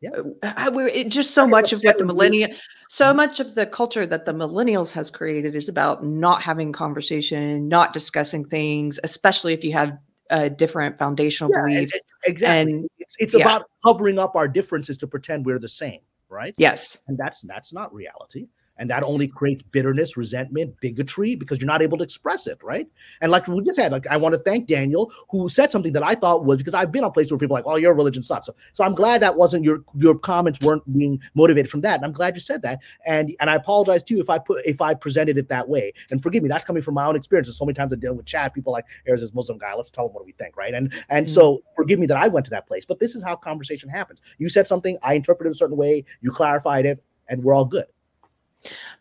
yeah, uh, we're it, just so much of what the millennial, so mm-hmm. much of the culture that the millennials has created is about not having conversation, not discussing things, especially if you have a different foundational yeah, beliefs. Exactly, and, it's, it's yeah. about covering up our differences to pretend we're the same, right? Yes, and that's that's not reality and that only creates bitterness resentment bigotry because you're not able to express it right? And like we just had like i want to thank daniel who said something that i thought was because i've been on places where people are like oh your religion sucks. So, so i'm glad that wasn't your your comments weren't being motivated from that and i'm glad you said that. And and i apologize too if i put if i presented it that way. And forgive me that's coming from my own experiences so many times i deal with chat people like here's this muslim guy let's tell him what we think right? And and mm-hmm. so forgive me that i went to that place but this is how conversation happens. You said something i interpreted a certain way you clarified it and we're all good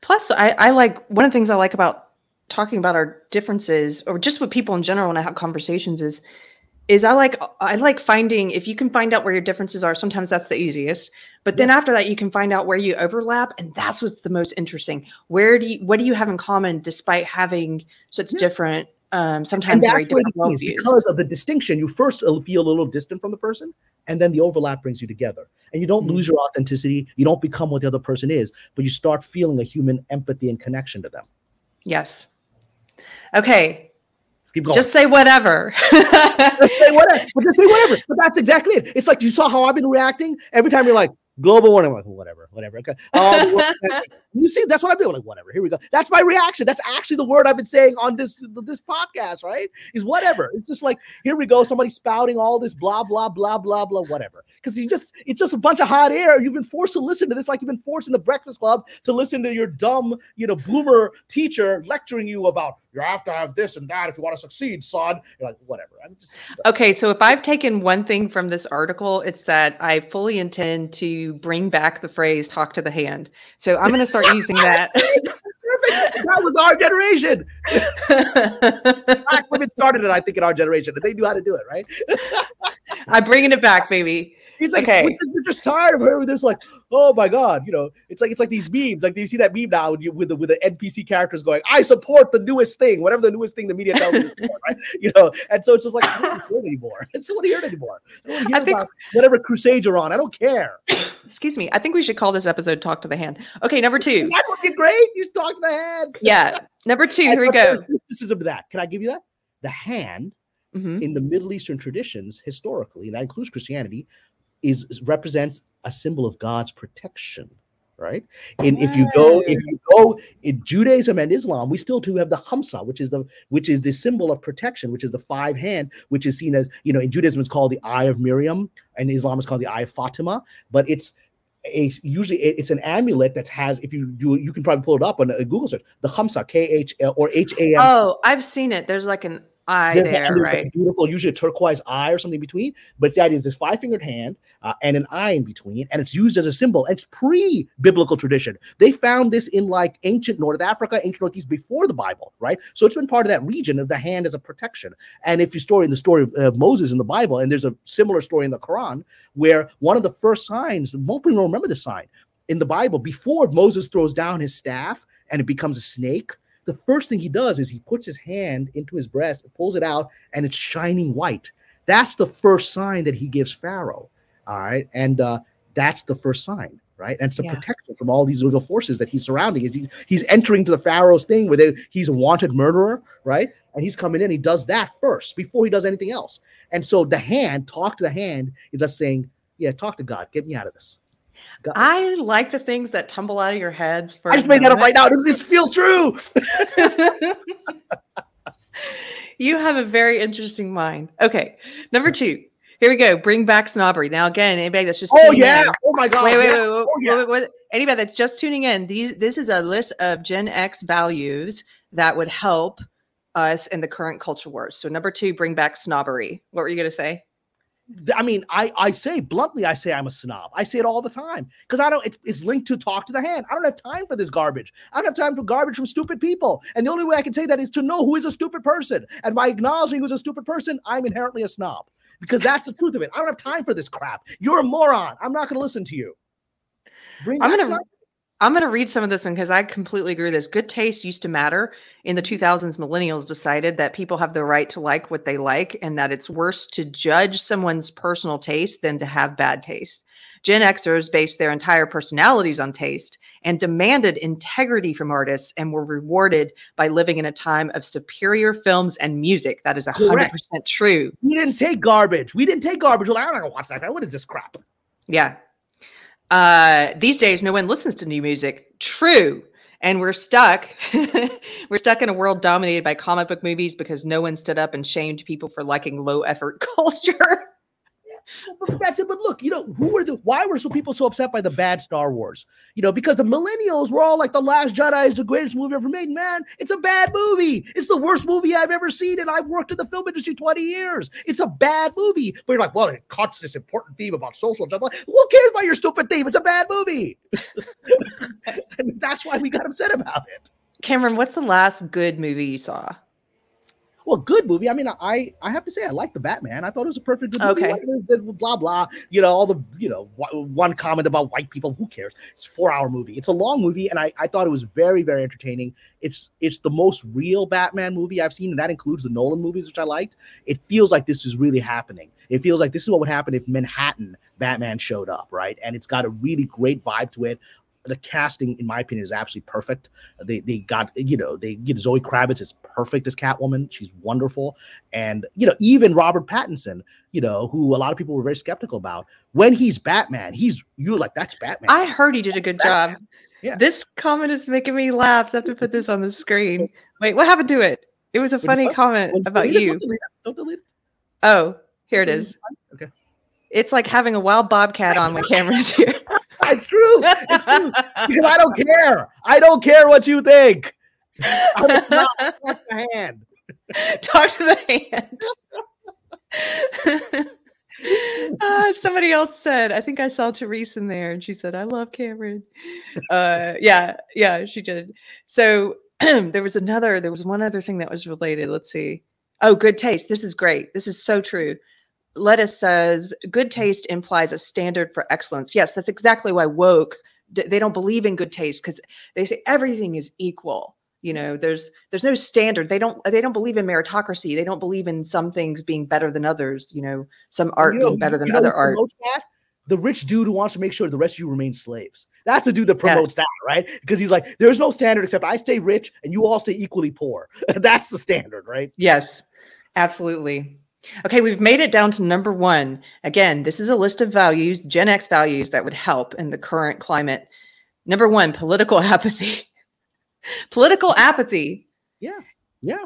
Plus, I, I like one of the things I like about talking about our differences, or just with people in general when I have conversations, is is I like I like finding if you can find out where your differences are. Sometimes that's the easiest, but then yeah. after that, you can find out where you overlap, and that's what's the most interesting. Where do you what do you have in common despite having such yeah. different um, sometimes very different worldviews. Because of the distinction, you first feel a little distant from the person, and then the overlap brings you together. And you don't mm-hmm. lose your authenticity. You don't become what the other person is, but you start feeling a human empathy and connection to them. Yes. Okay. Let's keep going. Just say whatever. just say whatever. But just say whatever. But that's exactly it. It's like you saw how I've been reacting every time you're like, global warming. I'm like, whatever, whatever. Okay. Uh, you see, that's what I'm doing. Like, whatever. Here we go. That's my reaction. That's actually the word I've been saying on this this podcast, right? Is whatever. It's just like, here we go. Somebody spouting all this blah blah blah blah blah whatever. Because you just it's just a bunch of hot air. You've been forced to listen to this, like you've been forced in the Breakfast Club to listen to your dumb, you know, boomer teacher lecturing you about you have to have this and that if you want to succeed, son. You're like, whatever. I'm just okay. So if I've taken one thing from this article, it's that I fully intend to bring back the phrase "talk to the hand." So I'm going to start using that. that was our generation. Black women started it, I think, in our generation, they knew how to do it, right? I'm bringing it back, baby. He's like, okay. we're just tired of hearing this. Like, oh my god, you know, it's like it's like these memes. Like, do you see that meme now with the with the NPC characters going, "I support the newest thing, whatever the newest thing the media tells me." right? You know, and so it's just like I don't hear it anymore. And so what do you hear it anymore? I don't hear I think, whatever crusade you're on. I don't care. Excuse me. I think we should call this episode "Talk to the Hand." Okay, number two. That would be great. You talk to the hand. Yeah, number two. Here we go. Mysticism of that. Can I give you that? The hand Mm-hmm. in the Middle Eastern traditions historically, and that includes Christianity, is represents a symbol of God's protection. right? And if you go, if you go in Judaism and Islam, we still do have the Hamsa, which is the which is the symbol of protection, which is the five hand, which is seen as you know in Judaism it's called the Eye of Miriam, and Islam is called the Eye of Fatima. But it's a usually it's an amulet that has if you do you can probably pull it up on a Google search the Hamsa K H or H A M. Oh, I've seen it. There's like an eye there's, there, a, right? like beautiful, usually a turquoise eye or something between. But the idea is this five fingered hand uh, and an eye in between, and it's used as a symbol. And it's pre biblical tradition. They found this in like ancient North Africa, ancient Northeast before the Bible, right? So it's been part of that region of the hand as a protection. And if you story in the story of uh, Moses in the Bible, and there's a similar story in the Quran where one of the first signs, most people remember the sign in the Bible before Moses throws down his staff and it becomes a snake the first thing he does is he puts his hand into his breast, pulls it out, and it's shining white. That's the first sign that he gives Pharaoh. All right. And uh, that's the first sign, right? And it's a yeah. protection from all these little forces that he's surrounding. He's, he's entering to the Pharaoh's thing where they, he's a wanted murderer, right? And he's coming in, he does that first before he does anything else. And so the hand, talk to the hand, is just saying, Yeah, talk to God, get me out of this. I like the things that tumble out of your heads. I just made that up right now. It, it feels true. you have a very interesting mind. Okay, number two. Here we go. Bring back snobbery. Now, again, anybody that's just oh yeah, in, oh my god, wait, wait, yeah. wait, wait, oh, yeah. wait, wait, Anybody that's just tuning in, these this is a list of Gen X values that would help us in the current culture wars. So, number two, bring back snobbery. What were you going to say? I mean, I I say bluntly, I say I'm a snob. I say it all the time because I don't. It, it's linked to talk to the hand. I don't have time for this garbage. I don't have time for garbage from stupid people. And the only way I can say that is to know who is a stupid person. And by acknowledging who's a stupid person, I'm inherently a snob because that's the truth of it. I don't have time for this crap. You're a moron. I'm not going to listen to you. Bring I'm gonna. I'm going to read some of this one because I completely agree with this. Good taste used to matter. In the 2000s, millennials decided that people have the right to like what they like and that it's worse to judge someone's personal taste than to have bad taste. Gen Xers based their entire personalities on taste and demanded integrity from artists and were rewarded by living in a time of superior films and music. That is 100% Correct. true. We didn't take garbage. We didn't take garbage. Well, I'm not going to watch that. What is this crap? Yeah. Uh, these days, no one listens to new music. True. And we're stuck. we're stuck in a world dominated by comic book movies because no one stood up and shamed people for liking low effort culture that's it. But look, you know, who were the why were so people so upset by the bad Star Wars? You know, because the millennials were all like the Last Jedi is the greatest movie ever made. Man, it's a bad movie. It's the worst movie I've ever seen, and I've worked in the film industry 20 years. It's a bad movie. But you're like, well, it cuts this important theme about social justice. Who cares about your stupid theme? It's a bad movie. and that's why we got upset about it. Kamran, what's the last good movie you saw? Well, good movie. I mean, I I have to say I like the Batman. I thought it was a perfect good movie. Okay. blah blah. You know all the you know one comment about white people. Who cares? It's four hour movie. It's a long movie, and I I thought it was very very entertaining. It's it's the most real Batman movie I've seen, and that includes the Nolan movies, which I liked. It feels like this is really happening. It feels like this is what would happen if Manhattan Batman showed up, right? And it's got a really great vibe to it the casting, in my opinion, is absolutely perfect. They they got you know they get Zoe Kravitz is perfect as Catwoman. She's wonderful, and you know even Robert Pattinson, you know who a lot of people were very skeptical about when he's Batman. He's you're like that's Batman. I heard he did a good job. Yeah. This comment is making me laugh. So I have to put this on the screen. Wait, what happened to it? It was a funny comment about you. Don't delete, Oh, here it is. Okay. It's like having a wild bobcat on when Kamran's here. It's true. It's true. Because I don't care. I don't care what you think. I'm not, talk to the hand. Talk to the hand. uh, somebody else said, I think I saw Therese in there, and she said, I love Kamran. Uh, yeah, yeah, she did. So there was another, there was one other thing that was related. Let's see. Oh, good taste. This is great. This is so true. Lettuce says good mm. taste implies a standard for excellence. Yes, that's exactly why woke they don't believe in good taste because they say everything is equal. You know, there's there's no standard. They don't they don't believe in meritocracy. They don't believe in some things being better than others. You know, some art you know, being better than other art. That? The rich dude who wants to make sure the rest of you remain slaves. That's the dude that promotes yes. that, right? Because he's like, there's no standard except I stay rich and you all stay equally poor. That's the standard, right? Yes, absolutely. Okay, we've made it down to number one. Again, this is a list of values, Gen X values that would help in the current climate. Number one, political apathy. political apathy. Yeah, yeah.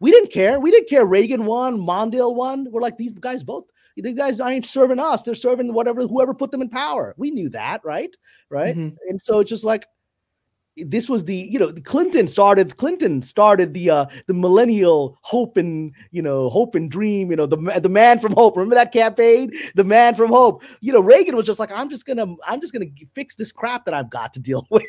We didn't care. We didn't care. Reagan won, Mondale won. We're like these guys both. These guys aren't serving us. They're serving whatever whoever put them in power. We knew that, right? Right. Mm-hmm. And so it's just like this was the you know Clinton started Clinton started the uh the millennial hope and you know hope and dream you know the the man from hope. Remember that campaign? The man from hope. You know Reagan was just like I'm just gonna I'm just gonna fix this crap that I've got to deal with.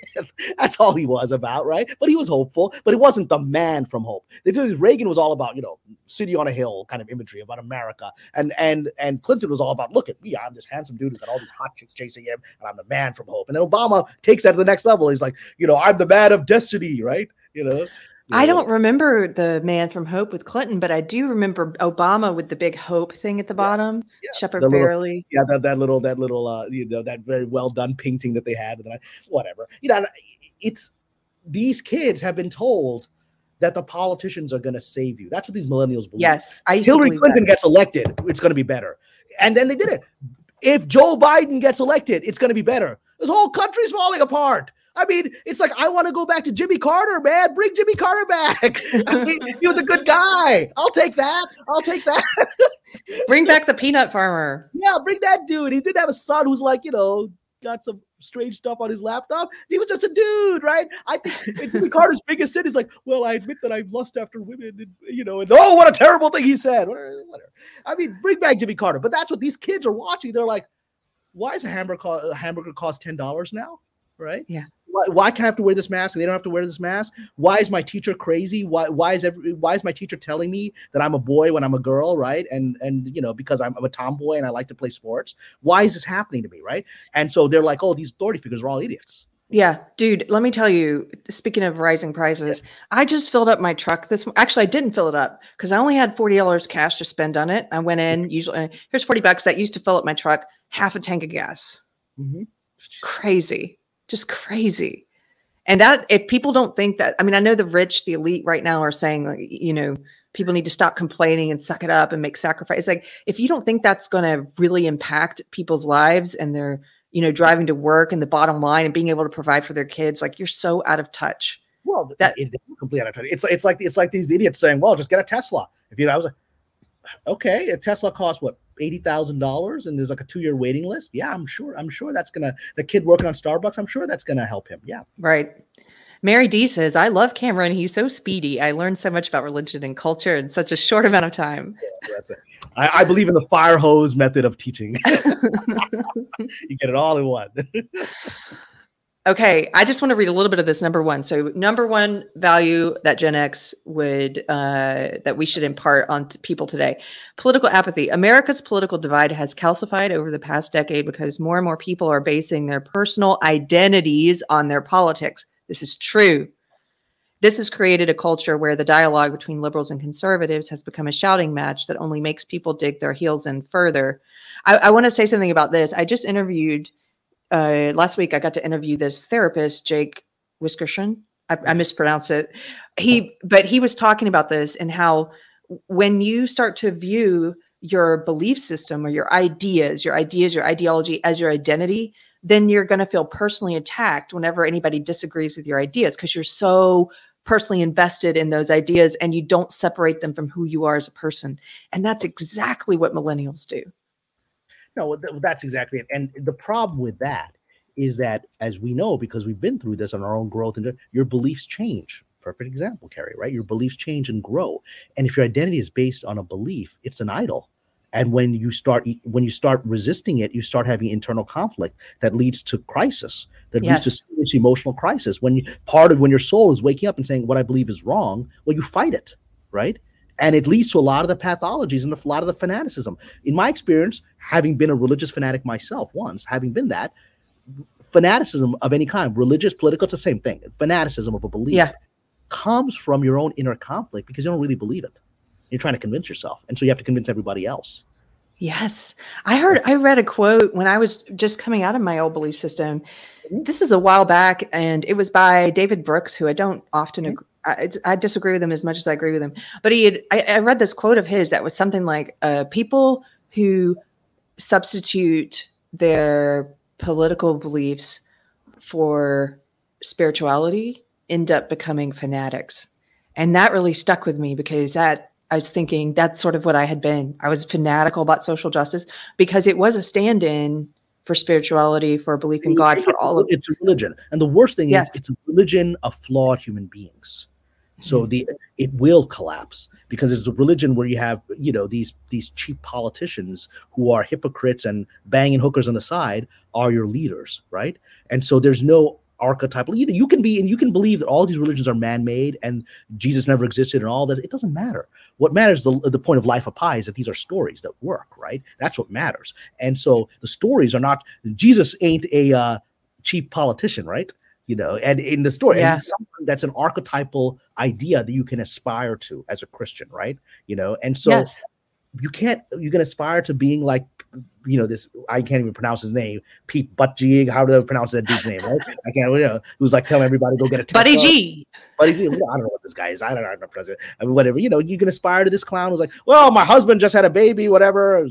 That's all he was about right? But he was hopeful but he wasn't the man from hope. Reagan was all about you know city on a hill kind of imagery about America and and and Clinton was all about look at me I'm this handsome dude who's got all these hot chicks chasing him and I'm the man from hope and then Obama takes that to the next level he's like you know I'm the man of destiny, right? You know. I don't remember the man from Hope with Clinton, but I do remember Obama with the big Hope thing at the bottom. Yeah, Shepard Fairey. Yeah, that, that little that little uh you know that very well done painting that they had. And I, whatever. You know, it's these kids have been told that the politicians are going to save you. That's what these millennials believe. Yes, I Hillary Clinton that. gets elected, it's going to be better, and then they did it. If Joe Biden gets elected, it's going to be better. This whole country's falling apart. I mean, it's like I want to go back to Jimmy Carter, man. Bring Jimmy Carter back. I mean, he was a good guy. I'll take that. I'll take that. bring back the peanut farmer. Yeah, bring that dude. He didn't have a son who's like, you know, got some strange stuff on his laptop. He was just a dude, right? I think Jimmy Carter's biggest sin is like, well, I admit that I lust after women, and you know, and oh, what a terrible thing he said. Whatever. I mean, bring back Jimmy Carter. But that's what these kids are watching. They're like, why is a hamburger, co- a hamburger cost ten dollars now? Right? Yeah why, why can I have to wear this mask and they don't have to wear this mask? Why is my teacher crazy? Why why is every why is my teacher telling me that I'm a boy when I'm a girl, right? And and you know because I'm, I'm a tomboy and I like to play sports. Why is this happening to me, right? And so they're like, oh, these authority figures are all idiots. Yeah, dude, let me tell you, speaking of rising prices, yes. I just filled up my truck this actually I didn't fill it up because I only had $40 cash to spend on it. I went in, usually uh, here's 40 bucks that used to fill up my truck, half a tank of gas. Mm-hmm. Crazy just crazy. And that if people don't think that, I mean, I know the rich, the elite right now are saying, like, you know, people need to stop complaining and suck it up and make sacrifice. Like, if you don't think that's going to really impact people's lives and their, you know, driving to work and the bottom line and being able to provide for their kids, like you're so out of touch. Well, that it, completely out of touch. It's it's like it's like these idiots saying, "Well, just get a Tesla." If you know, I was like, okay, a Tesla costs what eighty thousand dollars, and there's like a two year waiting list. Yeah, I'm sure. I'm sure that's gonna the kid working on Starbucks. I'm sure that's gonna help him. Yeah, right. Mary D says, I love Kamran. He's so speedy. I learned so much about religion and culture in such a short amount of time. Yeah, that's it. I, I, believe in the fire hose method of teaching. you get it all in one. Okay, I just want to read a little bit of this number one. So, number one value that Gen X would uh, that we should impart on t- people today: political apathy. America's political divide has calcified over the past decade because more and more people are basing their personal identities on their politics. This is true. This has created a culture where the dialogue between liberals and conservatives has become a shouting match that only makes people dig their heels in further. I, I want to say something about this. I just interviewed uh, last week I got to interview this therapist, Jake Wiskerson. I, I mispronounce it. He, but he was talking about this and how when you start to view your belief system or your ideas, your ideas, your ideology as your identity, then you're going to feel personally attacked whenever anybody disagrees with your ideas because you're so personally invested in those ideas and you don't separate them from who you are as a person. And that's exactly what millennials do. No, that's exactly it. And the problem with that is that, as we know, because we've been through this on our own growth, and uh, your beliefs change. Perfect example, Carrie, right? Your beliefs change and grow. And if your identity is based on a belief, it's an idol. And when you start when you start resisting it, you start having internal conflict that leads to crisis, that yes. leads to serious emotional crisis. When you part of when your soul is waking up and saying, What I believe is wrong, well, you fight it, right? And it leads to a lot of the pathologies and a lot of the fanaticism. In my experience, having been a religious fanatic myself once, having been that, fanaticism of any kind, religious, political, it's the same thing. Fanaticism of a belief yeah. comes from your own inner conflict because you don't really believe it. You're trying to convince yourself. And so you have to convince everybody else. Yes. I heard, I read a quote when I was just coming out of my old belief system. Mm-hmm. This is a while back, and it was by David Brooks, who I don't often mm-hmm. agree, I, I, disagree with him as much as I agree with him. But he had, I, I read this quote of his that was something like, uh, people who substitute their political beliefs for spirituality end up becoming fanatics. And that really stuck with me because that I was thinking that's sort of what I had been. I was fanatical about social justice because it was a stand in for spirituality, for belief in God, for all of it's a religion. And the worst thing yes. is it's a religion of flawed human beings. So mm-hmm. the it will collapse because it's a religion where you have you know these these cheap politicians who are hypocrites and banging hookers on the side are your leaders, right? And so there's no archetypal. You know, you can be and you can believe that all these religions are man-made and Jesus never existed and all that. It doesn't matter. What matters the the point of life of pi is that these are stories that work, right? That's what matters. And so the stories are not. Jesus ain't a uh, cheap politician, right? You know, and in the story, yeah. that's an archetypal idea that you can aspire to as a Christian, right? You know, and so yes. you can't you can aspire to being like you know, this I can't even pronounce his name, Pete Buttigieg. How do I pronounce that dude's name? Right? I can't. You know, who's like telling everybody go get a Tesla. Buddy G. Buddy G. I don't know what this guy is. I don't know. I'm not president. I mean, whatever. You know, you can aspire to this clown who's like, well, my husband just had a baby, whatever.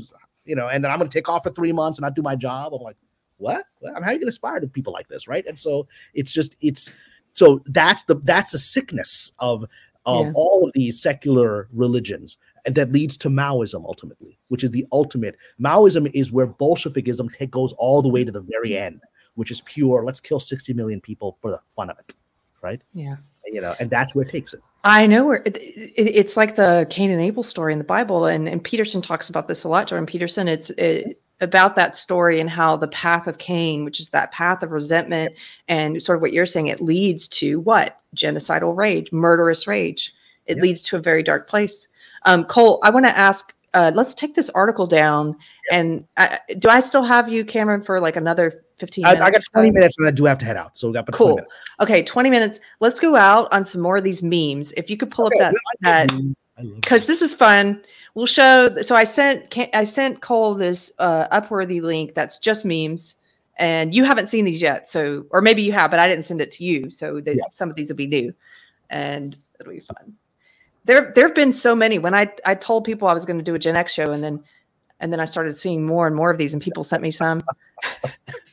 You know, and then I'm going to take off for three months and not do my job. I'm like, what? what? how are you going to aspire to people like this, right? And so it's just it's so that's the that's a sickness of of yeah. all of these secular religions and that leads to Maoism ultimately, which is the ultimate. Maoism is where Bolshevikism take, goes all the way to the very end, which is pure. Let's kill sixty million people for the fun of it, right? Yeah, you know, and that's where it takes it. I know where it, it, it's like the Cain and Abel story in the Bible, and and Peterson talks about this a lot. Jordan Peterson, it's it, about that story and how the path of Cain, which is that path of resentment, and sort of what you're saying, it leads to what genocidal rage, murderous rage. It yep. leads to a very dark place. Um, Cole, I want to ask. Uh, let's take this article down. And uh, do I still have you, Kamran, for like another 15 minutes? I, I got 20 minutes and I do have to head out. So we got cool. 20 okay, 20 minutes. Let's go out on some more of these memes. If you could pull okay, up that, that because this is fun. We'll show. So I sent I sent Cole this uh, Upworthy link that's just memes, and you haven't seen these yet. So, or maybe you have, but I didn't send it to you. So that yeah. some of these will be new, and it'll be fun there there have been so many when i i told people i was going to do a gen x show and then and then i started seeing more and more of these and people sent me some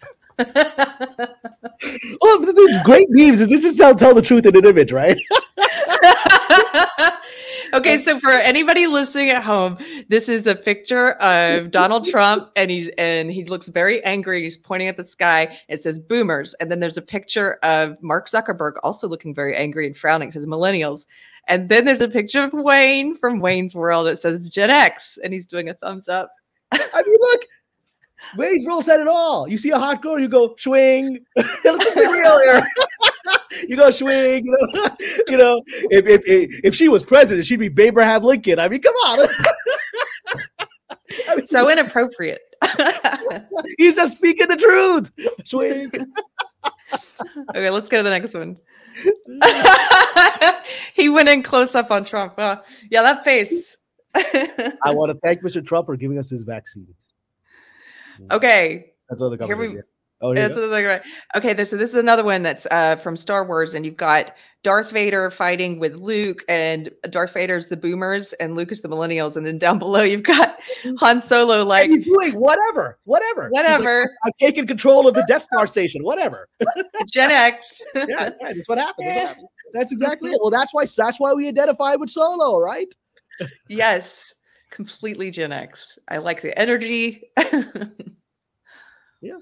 oh these great memes they just tell, tell the truth in an image right okay so for anybody listening at home this is a picture of donald trump and he's and he looks very angry he's pointing at the sky it says boomers and then there's a picture of mark zuckerberg also looking very angry and frowning says millennials and then there's a picture of Wayne from Wayne's World. It says Gen X, and he's doing a thumbs up. I mean, look, Wayne's World said it all. You see a hot girl, you go swing. Let's just be real here. you go swing. You know, you know if, if, if she was president, she'd be Abraham Lincoln. I mean, come on. I mean, so inappropriate. He's just speaking the truth. Swing. okay, let's go to the next one. he went in close up on Trump. Uh, yeah, that face. I want to thank Mr. Trump for giving us his vaccine. Okay. That's what the Here we, Oh, that's another right. Okay, this, so this is another one that's uh, from Star Wars, and you've got Darth Vader fighting with Luke, and Darth Vader's the boomers, and Luke is the millennials, and then down below you've got Han Solo like and he's doing whatever, whatever, whatever. Like, I'm taking control of the Death Star station, whatever. Gen X. yeah, yeah, that's what happens. That's, what happens. that's exactly it. Well, that's why that's why we identify with Solo, right? yes, completely Gen X. I like the energy. yeah.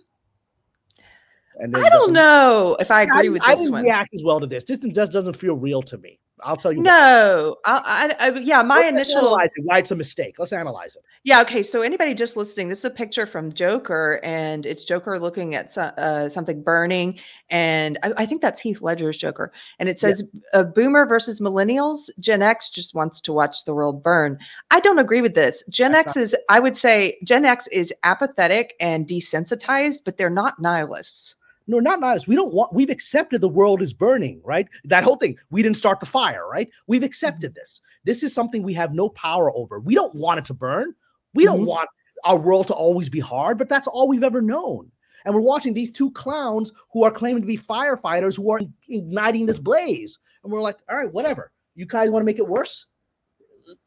And I don't know if I agree I, with I this I didn't react as well to this. This just doesn't feel real to me. I'll tell you. No, I, I, I, yeah, my Let's initial analyze it. Why it's a mistake. Let's analyze it. Yeah. Okay. So anybody just listening, this is a picture from Joker, and it's Joker looking at so, uh, something burning, and I, I, think that's Heath Ledger's Joker, and it says yes. uh, "Boomer versus Millennials." Gen X just wants to watch the world burn. I don't agree with this. Gen that's X not- is, I would say, Gen X is apathetic and desensitized, but they're not nihilists no, not honest. We don't want, we've accepted the world is burning, right? That whole thing. We didn't start the fire, right? We've accepted mm-hmm. this. This is something we have no power over. We don't want it to burn. We mm-hmm. don't want our world to always be hard, but that's all we've ever known. And we're watching these two clowns who are claiming to be firefighters who are igniting this blaze. And we're like, all right, whatever. You guys want to make it worse?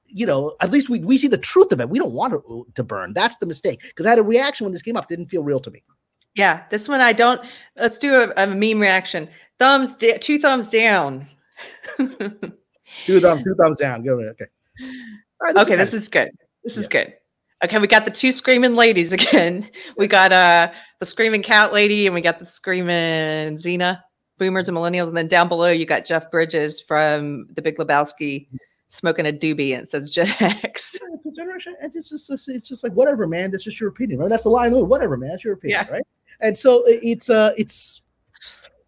You know, at least we, we see the truth of it. We don't want it to burn. That's the mistake. Because I had a reaction when this came up, didn't feel real to me. Yeah, this one I don't. Let's do a, a meme reaction. Thumbs, da- two thumbs down. Two thumbs, two thumbs down. Go ahead. Okay. Right, okay, this is good. This is good. Okay, we got the two screaming ladies again. We got uh the screaming cat lady, and we got the screaming Xena, boomers and millennials, and then down below you got Jeff Bridges from The Big Lebowski smoking a doobie, and it says Gen X. generation. And it's just it's just like whatever, man. That's just your opinion, right? That's the line. Whatever, man. That's your opinion, Yeah. right? And so it's uh it's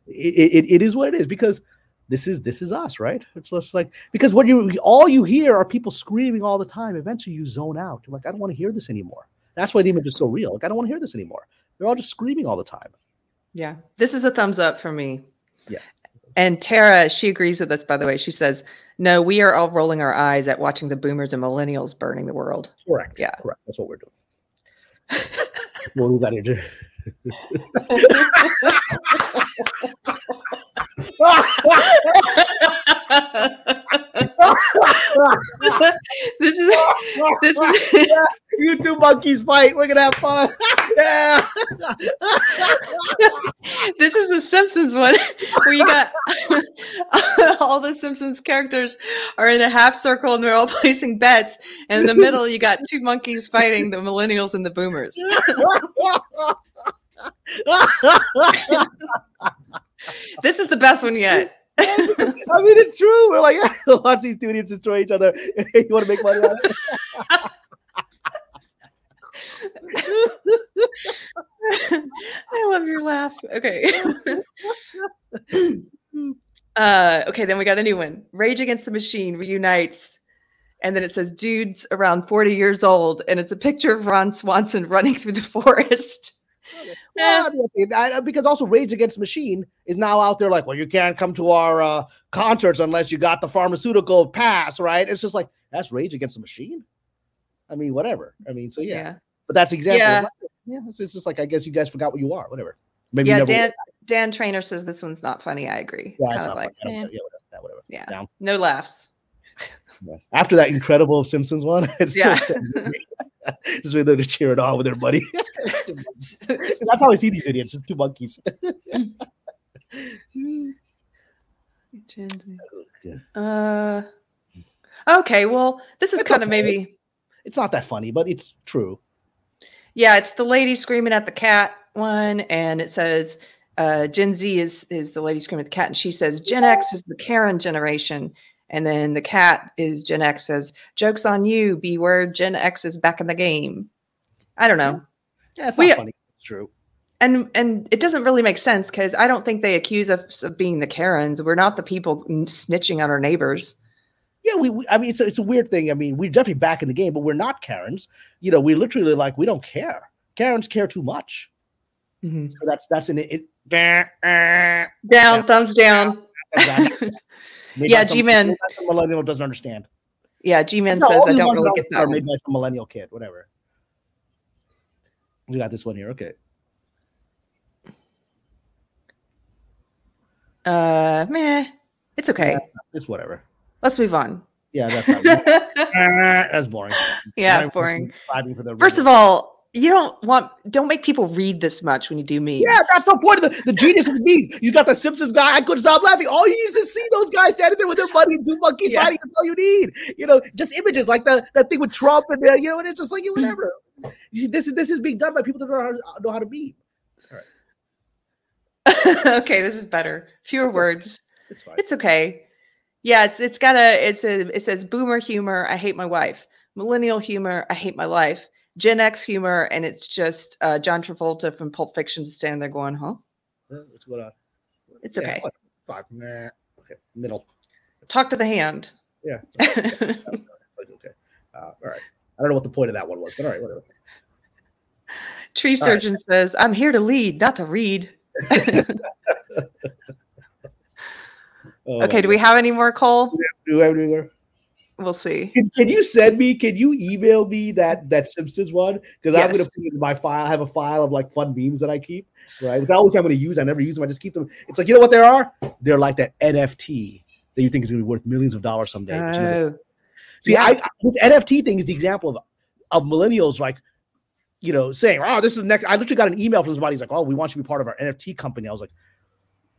it, it, it is what it is because this is this is us, right? It's just like because what you all you hear are people screaming all the time. Eventually, you zone out. You're like, I don't want to hear this anymore. That's why the image is so real. Like, I don't want to hear this anymore. They're all just screaming all the time. Yeah, this is a thumbs up for me. Yeah. And Tara, she agrees with us by the way. She says, No, we are all rolling our eyes at watching the boomers and millennials burning the world. Correct. Yeah. Correct. That's what we're doing. what we got here. This is this is you two monkeys fight. We're gonna have fun. yeah. this is the Simpsons one where you got all the Simpsons characters are in a half circle and they're all placing bets. And in the middle, you got two monkeys fighting the millennials and the boomers. This is the best one yet. I mean, it's true. We're like, watch these two idiots destroy each other. you want to make money it? I love your laugh. Okay. uh, okay, then we got a new one. Rage Against the Machine reunites. And then it says dudes around 40 years old, and it's a picture of Ron Swanson running through the forest. Well, I mean, I- I- because also Rage Against the Machine is now out there like, well, you can't come to our uh, concerts unless you got the pharmaceutical pass, right? It's just like that's Rage Against the Machine. I mean, whatever. I mean, so yeah, but that's example. Yeah. Yeah, it's, it's just like I guess you guys forgot what you are. Whatever. Maybe Yeah. Dan Dan Trainer says this one's not funny. I agree. yeah, it's not like, funny. Eh, yeah, whatever. Yeah, whatever. yeah, no laughs. After that incredible Simpsons one, it's Yeah. just just with them to cheer it on with their buddy. That's how I see these idiots, just two monkeys. Gen Z. Yeah. Uh, okay, well, this is kind of okay. maybe. It's- It's not that funny, but it's true. Yeah, it's the lady screaming at the cat one, and it says uh, Gen Z is is the lady screaming at the cat, and she says Gen X is the Karen generation, and then the cat is Gen X says jokes on you, B word, Gen X is back in the game. I don't know, Yeah, it's We- not funny. It's true. and and it doesn't really make sense because I don't think they accuse us of being the Karens. We're not the people snitching on our neighbors. Yeah, we, we I mean, it's a, it's a weird thing. I mean, we're definitely back in the game, but we're not Karens. You know, we literally like we don't care. Karens care too much. Mhm. So that's that's an it. Maybe Down, thumbs down. Yeah, some- G-Man. Some millennial doesn't understand. Yeah, G Man No, says I don't ones really that get are made by some millennial kid, whatever. We got this one here. Okay. Uh, meh, it's okay. That's not- it's whatever. Let's move on. Yeah, that's not. That's boring. yeah, boring. For the First of all, you don't want don't make people read this much when you do memes. Yeah, that's the point of the, the genius of the meme. You got the Simpsons guy. I couldn't stop laughing. All you need is to see those guys standing there with their and two monkeys Yeah. fighting. That's all you need. You know, just images like the that thing with Trump and you know, and it's just like you whatever. You see, this is this is being done by people that don't know how to, know how to meme. okay, this is better. Fewer It's okay. words. It's fine. It's okay. Yeah, it's it's got a it's a it says boomer humor. I hate my wife. Millennial humor. I hate my life. Gen X humor, and it's just uh, John Travolta from Pulp Fiction standing there going, "Huh? Uh, What's going on? It's Yeah, okay. Five. Nah. Okay. Middle. Talk to the hand." Yeah. It's like okay. Uh, all right. I don't know what the point of that one was, but all right, whatever. Tree All right. surgeon says, "I'm here to lead, not to read." Oh, Okay, do we have any more, Cole? do we have any more? We'll see. Can, can you send me? Can you email me that that Simpsons one? Because I'm gonna put it in my file. I have a file of like fun memes that I keep. Right, which I always I'm gonna use. I never use them. I just keep them. It's like you know what they are? They're like that NFT that you think is gonna be worth millions of dollars someday. but you never- Oh, See, yeah. I, I- this NFT thing is the example of of millennials like you know, saying, "Oh, this is the next." I literally got an email from somebody. He's like, "Oh, we want you to be part of our NFT company." I was like,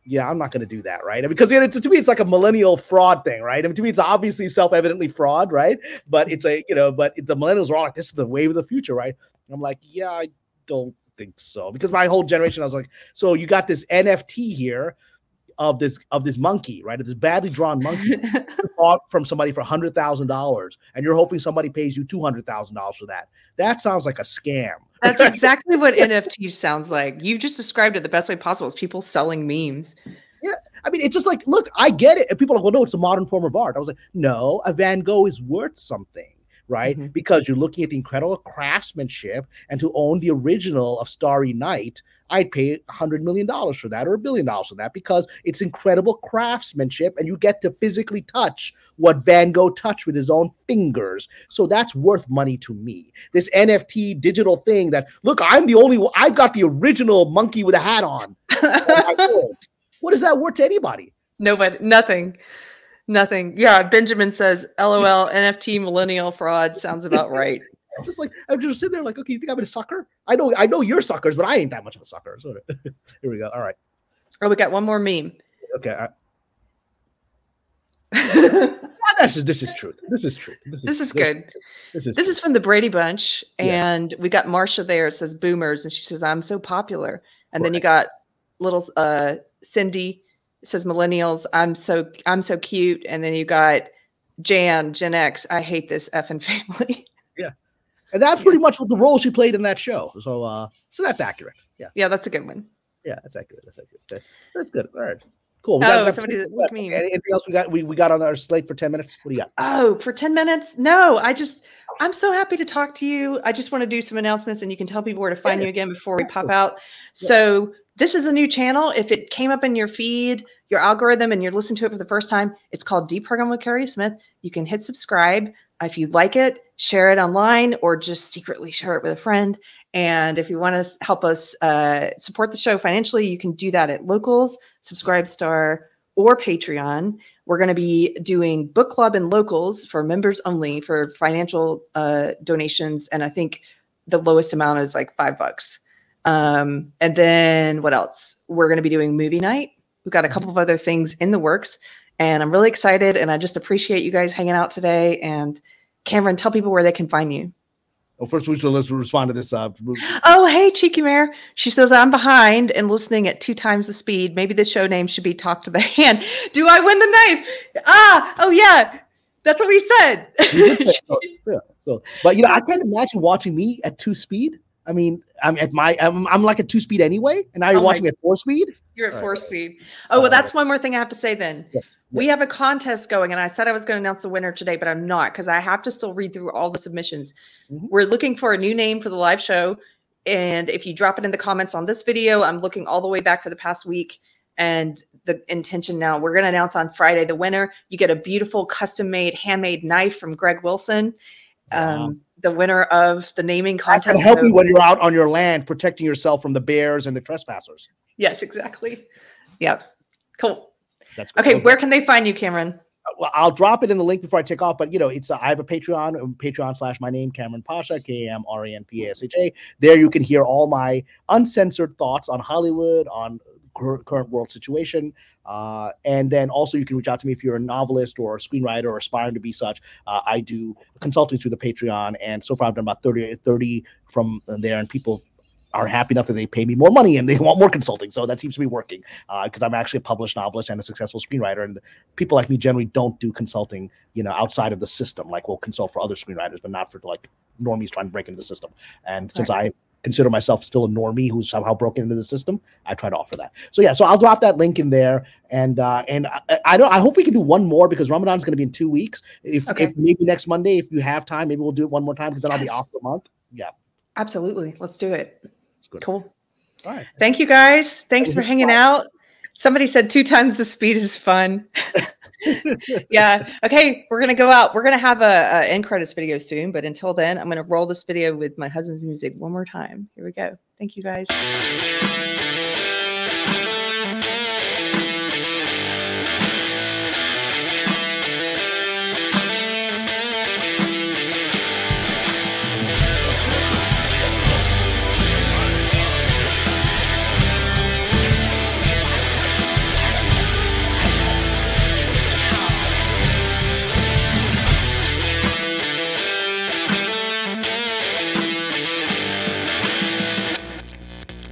"Yeah, I'm not going to do that, right?" Because you know, to, to me, it's like a millennial fraud thing, right? I mean, to me, it's obviously self-evidently fraud, right? But it's a you know, but the millennials are all like, "This is the wave of the future," right? I'm like, "Yeah, I don't think so," because my whole generation, I was like, "So you got this NFT here." Of this of this monkey, right? Of this badly drawn monkey bought from somebody for hundred thousand dollars, and you're hoping somebody pays you two hundred thousand dollars for that. That sounds like a scam. That's exactly what NFT sounds like. You just described it the best way possible. It's people selling memes. Yeah, I mean, it's just like, look, I get it. And people are like, well, no, it's a modern form of art. I was like, no, a Van Gogh is worth something right? Mm-hmm. Because you're looking at the incredible craftsmanship, and to own the original of Starry Night I'd pay a hundred million dollars for that or a billion dollars for that because it's incredible craftsmanship and you get to physically touch what Van Gogh touched with his own fingers. So that's worth money to me. This NFT digital thing that look, I'm the only one, I've got the original monkey with a hat on. what is that worth to anybody? Nobody, nothing. Nothing. Yeah, Benjamin says, "LOL, NFT millennial fraud sounds about right." Just like I'm just sitting there, like, okay, you think I'm a sucker? I know, I know you're suckers, but I ain't that much of a sucker. So here we go. All right. Oh, we got one more meme. Okay. I... yeah, this is this is truth. This is truth. This is, this is good. This is this is from the Brady Bunch, and yeah. we got Marsha there. It says boomers, and she says, "I'm so popular." And right. then you got little uh Cindy says millennials. I'm so I'm so cute, and then you got Jan Gen X. I hate this effing family. Yeah. And that's pretty much what the role she played in that show. So uh so that's accurate. Yeah. Yeah, that's a good one. Yeah, that's accurate. That's accurate. Okay. That's good. All right. Cool. We oh, got, somebody look me. Anything else we got? We, we got on our slate for 10 minutes. What do you got? Oh, for 10 minutes? No, I just I'm so happy to talk to you. I just want to do some announcements and you can tell people where to find yeah. you again before we pop out. So this is a new channel. If it came up in your feed, your algorithm, and you're listening to it for the first time, it's called Deprogrammed with Carrie Smith. You can hit subscribe. If you like it, share it online or just secretly share it with a friend. And if you want to help us uh, support the show financially, you can do that at Locals, SubscribeStar, or Patreon. We're going to be doing book club and locals for members only for financial uh, donations. And I think the lowest amount is like five bucks. Um, and then what else? We're going to be doing movie night. We've got a couple of other things in the works. And I'm really excited. And I just appreciate you guys hanging out today. And Kamran, tell people where they can find you. Well, first we should let's respond to this. Uh, oh, hey, Cheeky Mare. She says I'm behind and listening at two times the speed. Maybe the show name should be "Talk to the Hand." Do I win the knife? Ah, oh yeah, that's what we said. yeah. So, but you know, I can't imagine watching me at two speed. I mean, I'm at my, I'm, I'm like at two speed anyway, and now you're oh watching me at four speed. You're at All four right. speed. Oh, well, that's one more thing I have to say then. Yes, yes. We have a contest going, and I said I was going to announce the winner today, but I'm not because I have to still read through all the submissions. Mm-hmm. We're looking for a new name for the live show. And if you drop it in the comments on this video, I'm looking all the way back for the past week. And the intention now, we're going to announce on Friday the winner. You get a beautiful custom made handmade knife from Greg Wilson. Wow. The winner of the naming contest. That's going to help you when you're out on your land protecting yourself from the bears and the trespassers. Yes, exactly. Yep. Cool. That's okay. Where can they find you, Kamran? Uh, well, I'll drop it in the link before I take off. But you know, it's uh, I have a Patreon, um, Patreon slash my name Kamran Pasha, K A M R A N P A S H A. There you can hear all my uncensored thoughts on Hollywood, on current world situation. Uh, and then also you can reach out to me if you're a novelist or a screenwriter or aspiring to be such. Uh, I do consulting through the Patreon, and so far I've done about 30, 30 from there, and people are happy enough that they pay me more money and they want more consulting. So that seems to be working because uh, I'm actually a published novelist and a successful screenwriter. And people like me generally don't do consulting, you know, outside of the system. Like we'll consult for other screenwriters, but not for like normies trying to break into the system. And since right. I consider myself still a normie who's somehow broken into the system, I try to offer that. So yeah, so I'll drop that link in there, and uh, and I, I don't. I hope we can do one more because Ramadan is going to be in two weeks. If, okay. if maybe next Monday, if you have time, maybe we'll do it one more time because then yes. I'll be off the month. Yeah, absolutely. Let's do it. Cool. All right. Thank you guys. Thanks for hanging fun. out. Somebody said two times the speed is fun. yeah. Okay. We're gonna go out. We're gonna have a, a end credits video soon, but until then, I'm gonna roll this video with my husband's music one more time. Here we go. Thank you guys.